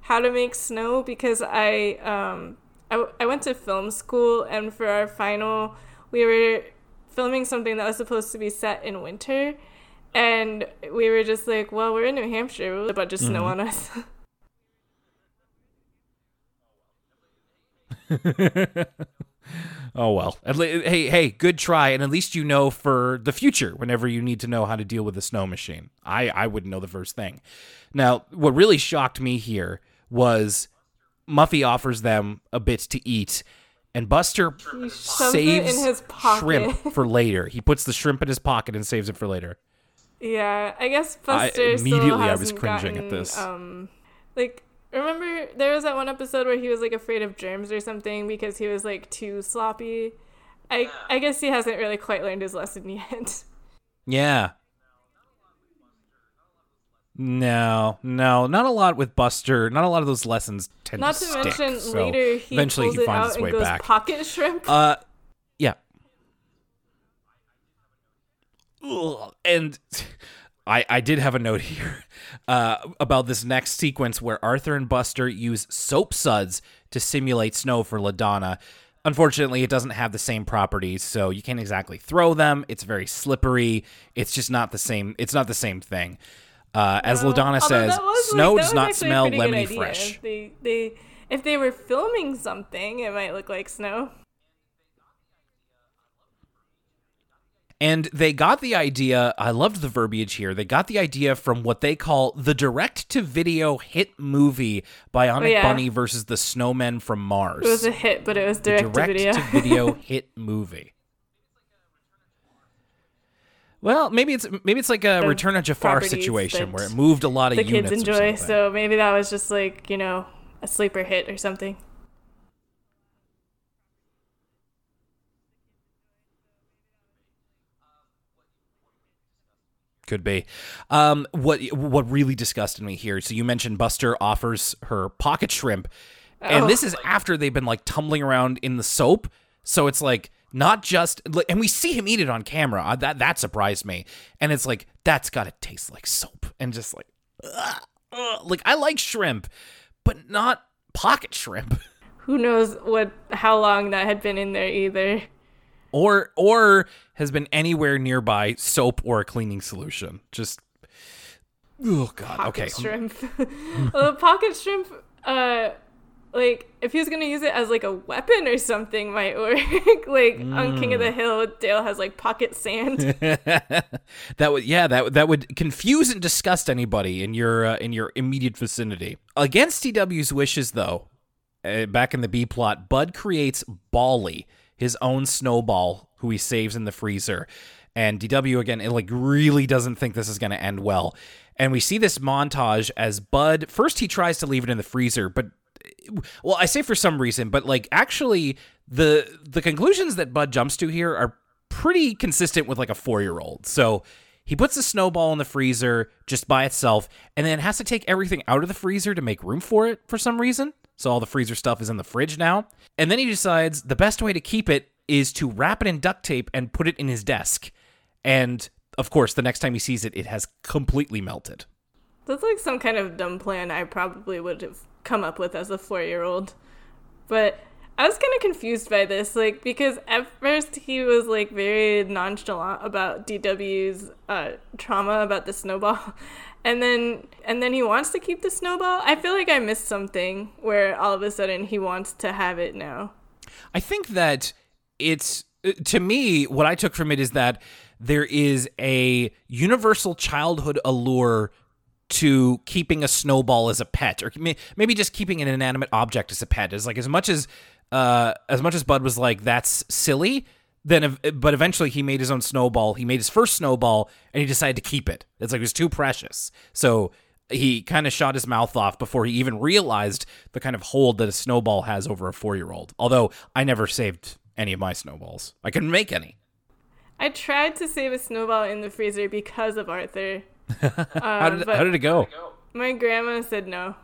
how to make snow because I um I, w- I went to film school and for our final we were filming something that was supposed to be set in winter and we were just like well we're in New Hampshire with a bunch of snow Mm-hmm. on us <laughs> <laughs> Oh well. At le- hey, hey, good try, and at least you know for the future whenever you need to know how to deal with a snow machine. I I wouldn't know the first thing. Now, what really shocked me here was Muffy offers them a bit to eat, and Buster saves in his pocket shrimp for later. He puts the shrimp in his pocket and saves it for later. Yeah, I guess I- Buster immediately still I was cringing at gotten, this. Um, like remember there was that one episode where he was like afraid of germs or something because he was like too sloppy. I I guess he hasn't really quite learned his lesson <laughs> yet. Yeah. No, no, not a lot with Buster. Not a lot of those lessons tend Not to to stick. mention so later he eventually he finds his way back. pocket shrimp. Uh, yeah. Ugh, And <laughs> I I did have a note <laughs> here uh, about this next sequence where Arthur and Buster use soap suds to simulate snow for Ladonna. Unfortunately, it doesn't have the same properties, so you can't exactly throw them. It's very slippery. It's just not the same. It's not the same thing. Uh, as Ladonna says, was, like- snow that does not smell lemony fresh. They they if they were filming something, it might look like snow. And they got the idea, I loved the verbiage here. They got the idea from what they call the direct to video hit movie Bionic Oh, yeah. Bunny versus the Snowmen from Mars. It was a hit, but it was direct, direct to video. to video <laughs> hit movie. Well, maybe it's maybe it's like a Return of Jafar situation where it moved a lot of the units. kids enjoy. So maybe that was just like you know a sleeper hit or something. Could be. Um, what what really disgusted me here? So you mentioned Buster offers her pocket shrimp, and Oh. this is after they've been like tumbling around in the soap. So it's like not just, and we see him eat it on camera. Uh, That that surprised me. And it's like that's got to taste like soap, and just like, ugh, ugh. like I like shrimp, but not pocket shrimp. <laughs> Who knows what how long that had been in there either. Or or has been anywhere nearby soap or a cleaning solution. Just oh god. Pocket okay. shrimp. <laughs> well, the pocket shrimp, uh, like if he was gonna use it as like a weapon or something, might work. <laughs> like on King Mm. of the Hill, Dale has like pocket sand. <laughs> that would yeah that would- that would confuse and disgust anybody in your uh, in your immediate vicinity. Against DW's wishes, though, uh, back in the B plot, Bud creates Bally, his own snowball, who he saves in the freezer. And DW again, it like really doesn't think this is going to end well. And we see this montage as Bud first he tries to leave it in the freezer, but well, I say for some reason, but like actually the the conclusions that Bud jumps to here are pretty consistent with like a 4-year-old. So he puts the snowball in the freezer just by itself and then has to take everything out of the freezer to make room for it for some reason. So all the freezer stuff is in the fridge now. And then he decides the best way to keep it is to wrap it in duct tape and put it in his desk. And of course, the next time he sees it, it has completely melted. That's like some kind of dumb plan I probably would have come up with as a four year old. But I was kind of confused by this, like because at first he was like very nonchalant about DW's uh, trauma about the snowball, <laughs> and then and then he wants to keep the snowball. I feel like I missed something where all of a sudden he wants to have it now. I think that it's to me what I took from it is that there is a universal childhood allure to keeping a snowball as a pet or maybe just keeping an inanimate object as a pet is like as much as uh, as much as Bud was like, "That's silly," then but eventually he made his own snowball. He made his first snowball, and he decided to keep it. It's like it was too precious, so he kind of shot his mouth off before he even realized the kind of hold that a snowball has over a four-year-old. Although I never saved any of my snowballs, I couldn't make any. I tried to save a snowball in the freezer because of Arthur. <laughs> How, did, how did it go? My grandma said no.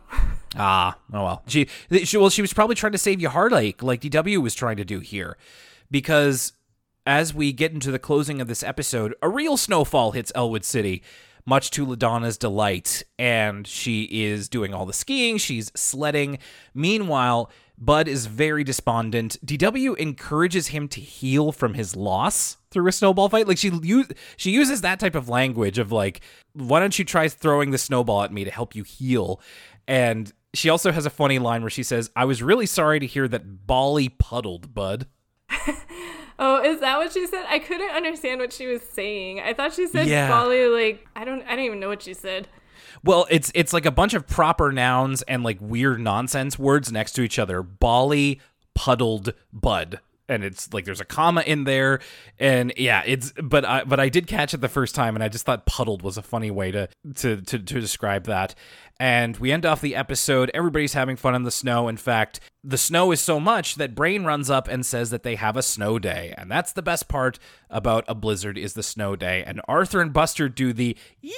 Ah, oh well. She, she, well, she was probably trying to save you heartache, like DW was trying to do here, because as we get into the closing of this episode, a real snowfall hits Elwood City, much to Ladonna's delight, and she is doing all the skiing. She's sledding. Meanwhile, Bud is very despondent. DW encourages him to heal from his loss through a snowball fight. Like she use, she uses that type of language of like, "Why don't you try throwing the snowball at me to help you heal?" And she also has a funny line where she says, "I was really sorry to hear that Bali puddled, bud." <laughs> oh, is that what she said? I couldn't understand what she was saying. I thought she said yeah. Bali like I don't I don't even know what she said. Well, it's it's like a bunch of proper nouns and like weird nonsense words next to each other. Bali puddled bud and it's like there's a comma in there and yeah it's but i but i did catch it the first time and i just thought puddled was a funny way to to to, to describe that and we end off the episode. Everybody's having fun in the snow. In fact, the snow is so much that Brain runs up and says that they have a snow day. And that's the best part about a blizzard is the snow day. And Arthur and Buster do the yee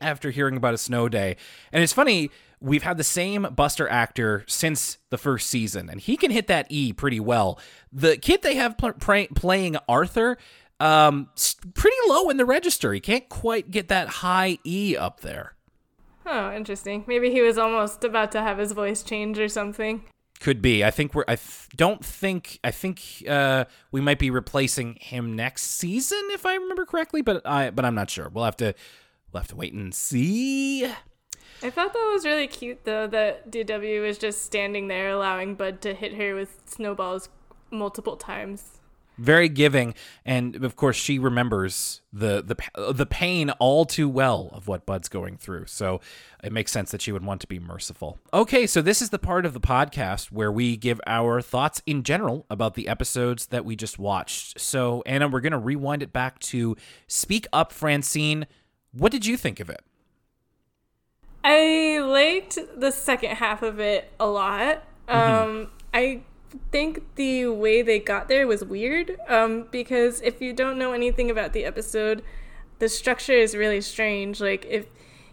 after hearing about a snow day. And it's funny, we've had the same Buster actor since the first season, and he can hit that E pretty well. The kid they have pl- playing Arthur, um, pretty low in the register. He can't quite get that high E up there. Oh, interesting. Maybe he was almost about to have his voice change or something. Could be. I think we're. I don't think. I think uh, we might be replacing him next season, if I remember correctly. But I. But I'm not sure. We'll have to. We'll have to wait and see. I thought that was really cute, though, that DW was just standing there, allowing Bud to hit her with snowballs multiple times very giving, and of course she remembers the the the pain all too well of what Bud's going through. So it makes sense that she would want to be merciful. Okay, so this is the part of the podcast where we give our thoughts in general about the episodes that we just watched. So Anna, we're gonna rewind it back to Speak Up, Francine. What did you think of it? I liked the second half of it a lot. Mm-hmm. Um, I think the way they got there was weird um, because if you don't know anything about the episode, the structure is really strange. Like, if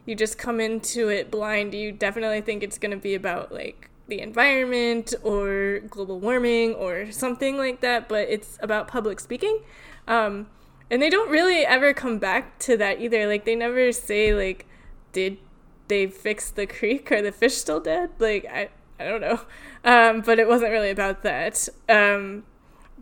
you just come into it blind, you definitely think it's going to be about like the environment or global warming or something like that, but it's about public speaking. Um, and they don't really ever come back to that either. Like, they never say, like, did they fixed the creek? Are the fish still dead? Like, I, I don't know. Um, but it wasn't really about that. Um,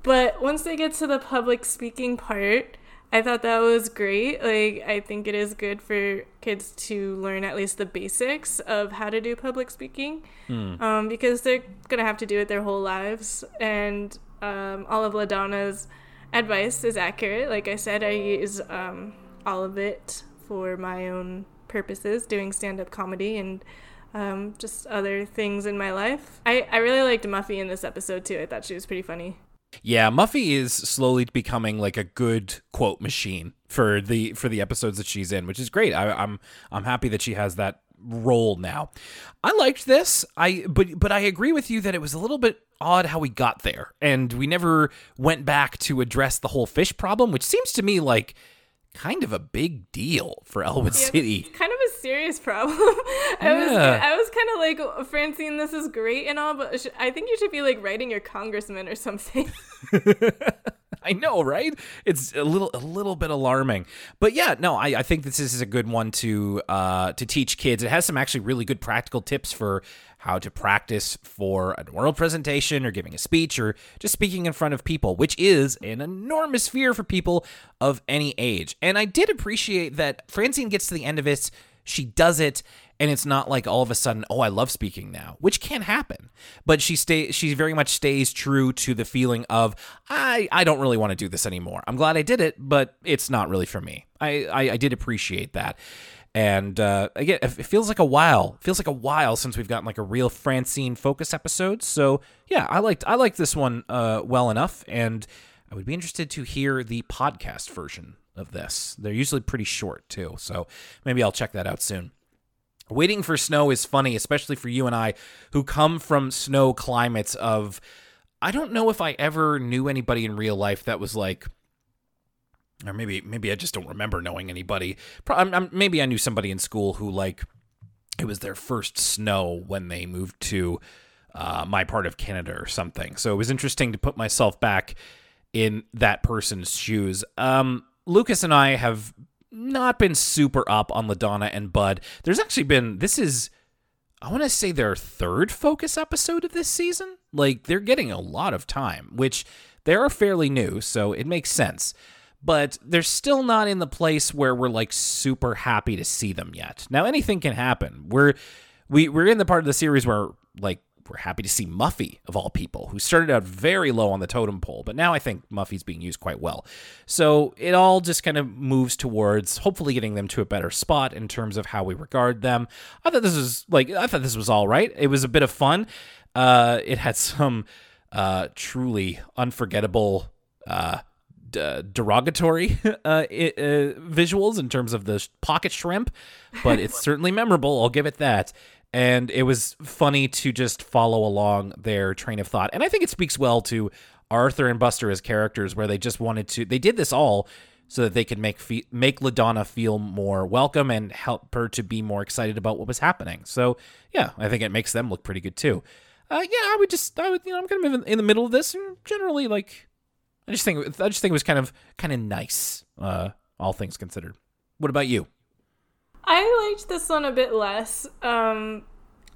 but once they get to the public speaking part, I thought that was great. Like, I think it is good for kids to learn at least the basics of how to do public speaking hmm. um, because they're going to have to do it their whole lives. And um, all of LaDonna's advice is accurate. Like I said, I use um, all of it for my own purposes, doing stand up comedy and um, just other things in my life. I, I really liked Muffy in this episode too. I thought she was pretty funny. Yeah, Muffy is slowly becoming like a good quote machine for the for the episodes that she's in, which is great. I, I'm I'm happy that she has that role now. I liked this. I but but I agree with you that it was a little bit odd how we got there, and we never went back to address the whole fish problem, which seems to me like kind of a big deal for Elwood yeah, City. Kind of a serious problem. I yeah. was <laughs> I was kind of like Francine, this is great and all, but I think you should be like writing your congressman or something. <laughs> I know, right? It's a little a little bit alarming. But yeah, no, I, I think this is a good one to uh, to teach kids. It has some actually really good practical tips for how to practice for an oral presentation or giving a speech or just speaking in front of people, which is an enormous fear for people of any age. And I did appreciate that Francine gets to the end of it, she does it, and it's not like all of a sudden, oh, I love speaking now, which can happen. But she stay she very much stays true to the feeling of I I don't really want to do this anymore. I'm glad I did it, but it's not really for me. I I, I did appreciate that. And uh, again, it feels like a while. It feels like a while since we've gotten like a real Francine focus episode. So yeah, I liked I liked this one uh, well enough, and I would be interested to hear the podcast version of this. They're usually pretty short too, so maybe I'll check that out soon. Waiting for snow is funny, especially for you and I who come from snow climates of I don't know if I ever knew anybody in real life that was like or maybe maybe I just don't remember knowing anybody. Maybe I knew somebody in school who like it was their first snow when they moved to uh, my part of Canada or something. So it was interesting to put myself back in that person's shoes. Um, Lucas and I have not been super up on LaDonna and Bud. There's actually been this is I want to say their third focus episode of this season. Like they're getting a lot of time, which they are fairly new, so it makes sense but they're still not in the place where we're like super happy to see them yet. Now anything can happen. We're we we're in the part of the series where like we're happy to see Muffy of all people, who started out very low on the totem pole, but now I think Muffy's being used quite well. So it all just kind of moves towards hopefully getting them to a better spot in terms of how we regard them. I thought this was like I thought this was all right. It was a bit of fun. Uh, it had some uh, truly unforgettable uh, <laughs> uh, derogatory uh, uh, visuals in terms of the pocket shrimp, but it's <laughs> certainly memorable. I'll give it that. And it was funny to just follow along their train of thought. And I think it speaks well to Arthur and Buster as characters, where they just wanted to. They did this all so that they could make fe- make LaDonna feel more welcome and help her to be more excited about what was happening. So yeah, I think it makes them look pretty good too. Uh, yeah, I would just, I would, you know, I'm kind of in, in the middle of this, and generally like I just think I just think it was kind of kind of nice, uh, all things considered. What about you? I liked this one a bit less. Um,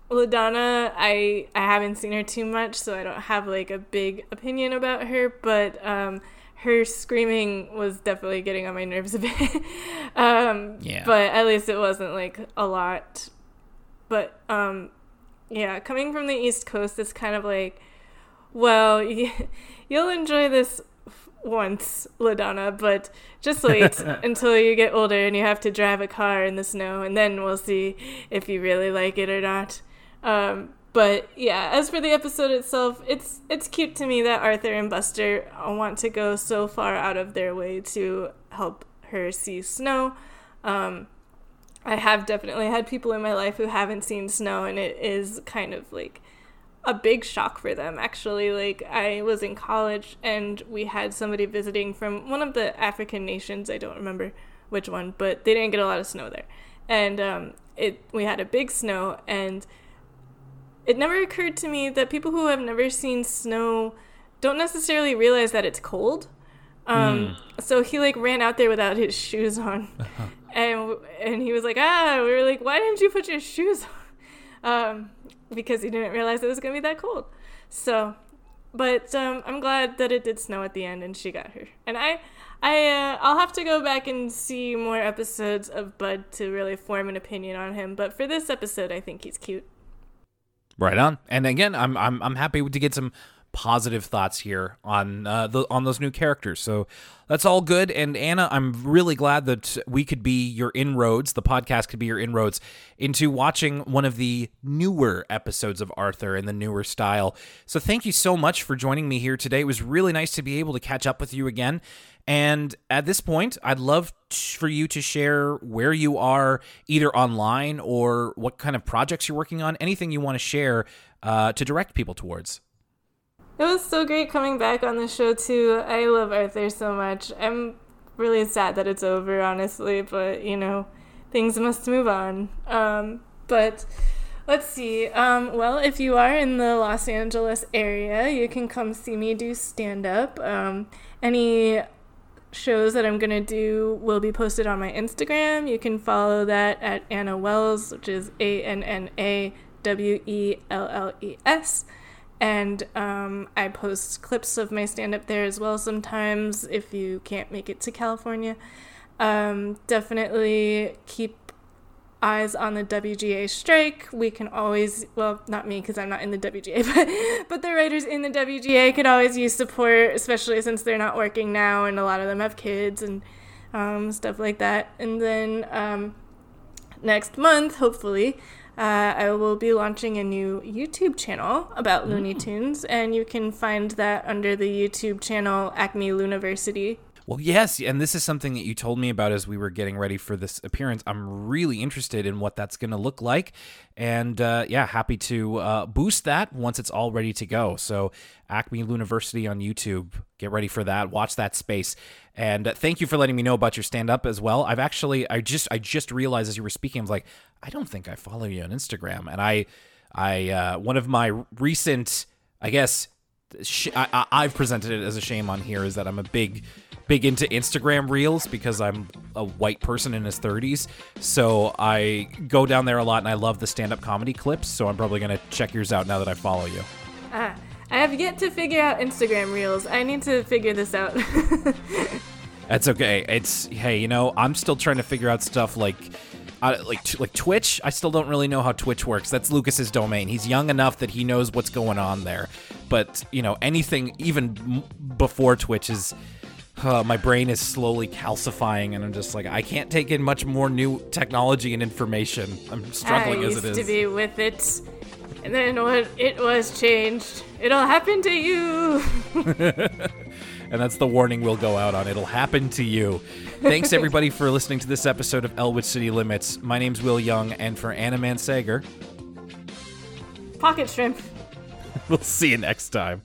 LaDonna, I I haven't seen her too much, so I don't have like a big opinion about her. But um, her screaming was definitely getting on my nerves a bit. <laughs> um, yeah. But at least it wasn't like a lot. But um, yeah, coming from the East Coast, it's kind of like, well, <laughs> you'll enjoy this once, LaDonna, but just wait <laughs> until you get older and you have to drive a car in the snow, and then we'll see if you really like it or not. Um, but yeah, as for the episode itself, it's it's cute to me that Arthur and Buster want to go so far out of their way to help her see snow. Um, I have definitely had people in my life who haven't seen snow, and it is kind of like a big shock for them actually. Like i was in college and we had somebody visiting from one of the african nations. I don't remember which one but they didn't get a lot of snow there. And um, it we had a big snow and it never occurred to me that people who have never seen snow don't necessarily realize that it's cold. Um, mm. so he like ran out there without his shoes on. <laughs> And and he was like ah we were like why didn't you put your shoes on? Um, because he didn't realize it was going to be that cold. So, but um, I'm glad that it did snow at the end and she got her. And I, I, uh, I'll have to go back and see more episodes of Bud to really form an opinion on him. But for this episode, I think he's cute. Right on. And again, I'm I'm I'm happy to get some positive thoughts here on uh, the on those new characters. So that's all good. And Anna, I'm really glad that we could be your inroads. The podcast could be your inroads into watching one of the newer episodes of Arthur in the newer style. So thank you so much for joining me here today. It was really nice to be able to catch up with you again. And at this point, I'd love t- for you to share where you are, either online or what kind of projects you're working on, anything you want to share uh, to direct people towards. It was so great coming back on the show too. I love Arthur so much. I'm really sad that it's over, honestly, but you know, things must move on. Um, but Let's see. Um, well, if you are in the Los Angeles area, you can come see me do stand up. Um, any shows that I'm going to do will be posted on my Instagram. You can follow that at Anna Welles, which is A N N A W E L L E S. And um, I post clips of my stand up there as well sometimes if you can't make it to California. Um, definitely keep eyes on the WGA strike. We can always, well, not me because I'm not in the WGA, <laughs> but, but the writers in the WGA could always use support, especially since they're not working now and a lot of them have kids and um, stuff like that. And then um, next month, hopefully, uh, I will be launching a new YouTube channel about Looney Tunes, and you can find that under the YouTube channel Acme Looniversity. Well, yes, and this is something that you told me about as we were getting ready for this appearance. I'm really interested in what that's going to look like, and uh, yeah, happy to uh, boost that once it's all ready to go. So, Acme Looniversity on YouTube, get ready for that. Watch that space, and uh, thank you for letting me know about your stand up as well. I've actually, I just, I just realized as you were speaking, I was like, I don't think I follow you on Instagram, and I, I, uh, one of my recent, I guess. I, I've presented it as a shame on here is that I'm a big big into Instagram reels because I'm a white person in his 30s. So I go down there a lot and I love the stand up comedy clips. So I'm probably going to check yours out now that I follow you. Ah, I have yet to figure out Instagram Reels. I need to figure this out. <laughs> That's okay. It's, hey, you know, I'm still trying to figure out stuff like. Uh, like t- like Twitch, I still don't really know how Twitch works. That's Lucas's domain. He's young enough that he knows what's going on there. But you know, anything even m- before Twitch is uh, my brain is slowly calcifying, and I'm just like, I can't take in much more new technology and information. I'm struggling I as used it is. to be with it, and then when it was changed, it'll happen to you. <laughs> and that's the warning we'll go out on. It'll happen to you. Thanks everybody for listening to this episode of Elwood City Limits. My name's Will Young, and for Anna Mansager, Pocket shrimp. <laughs> we'll see you next time.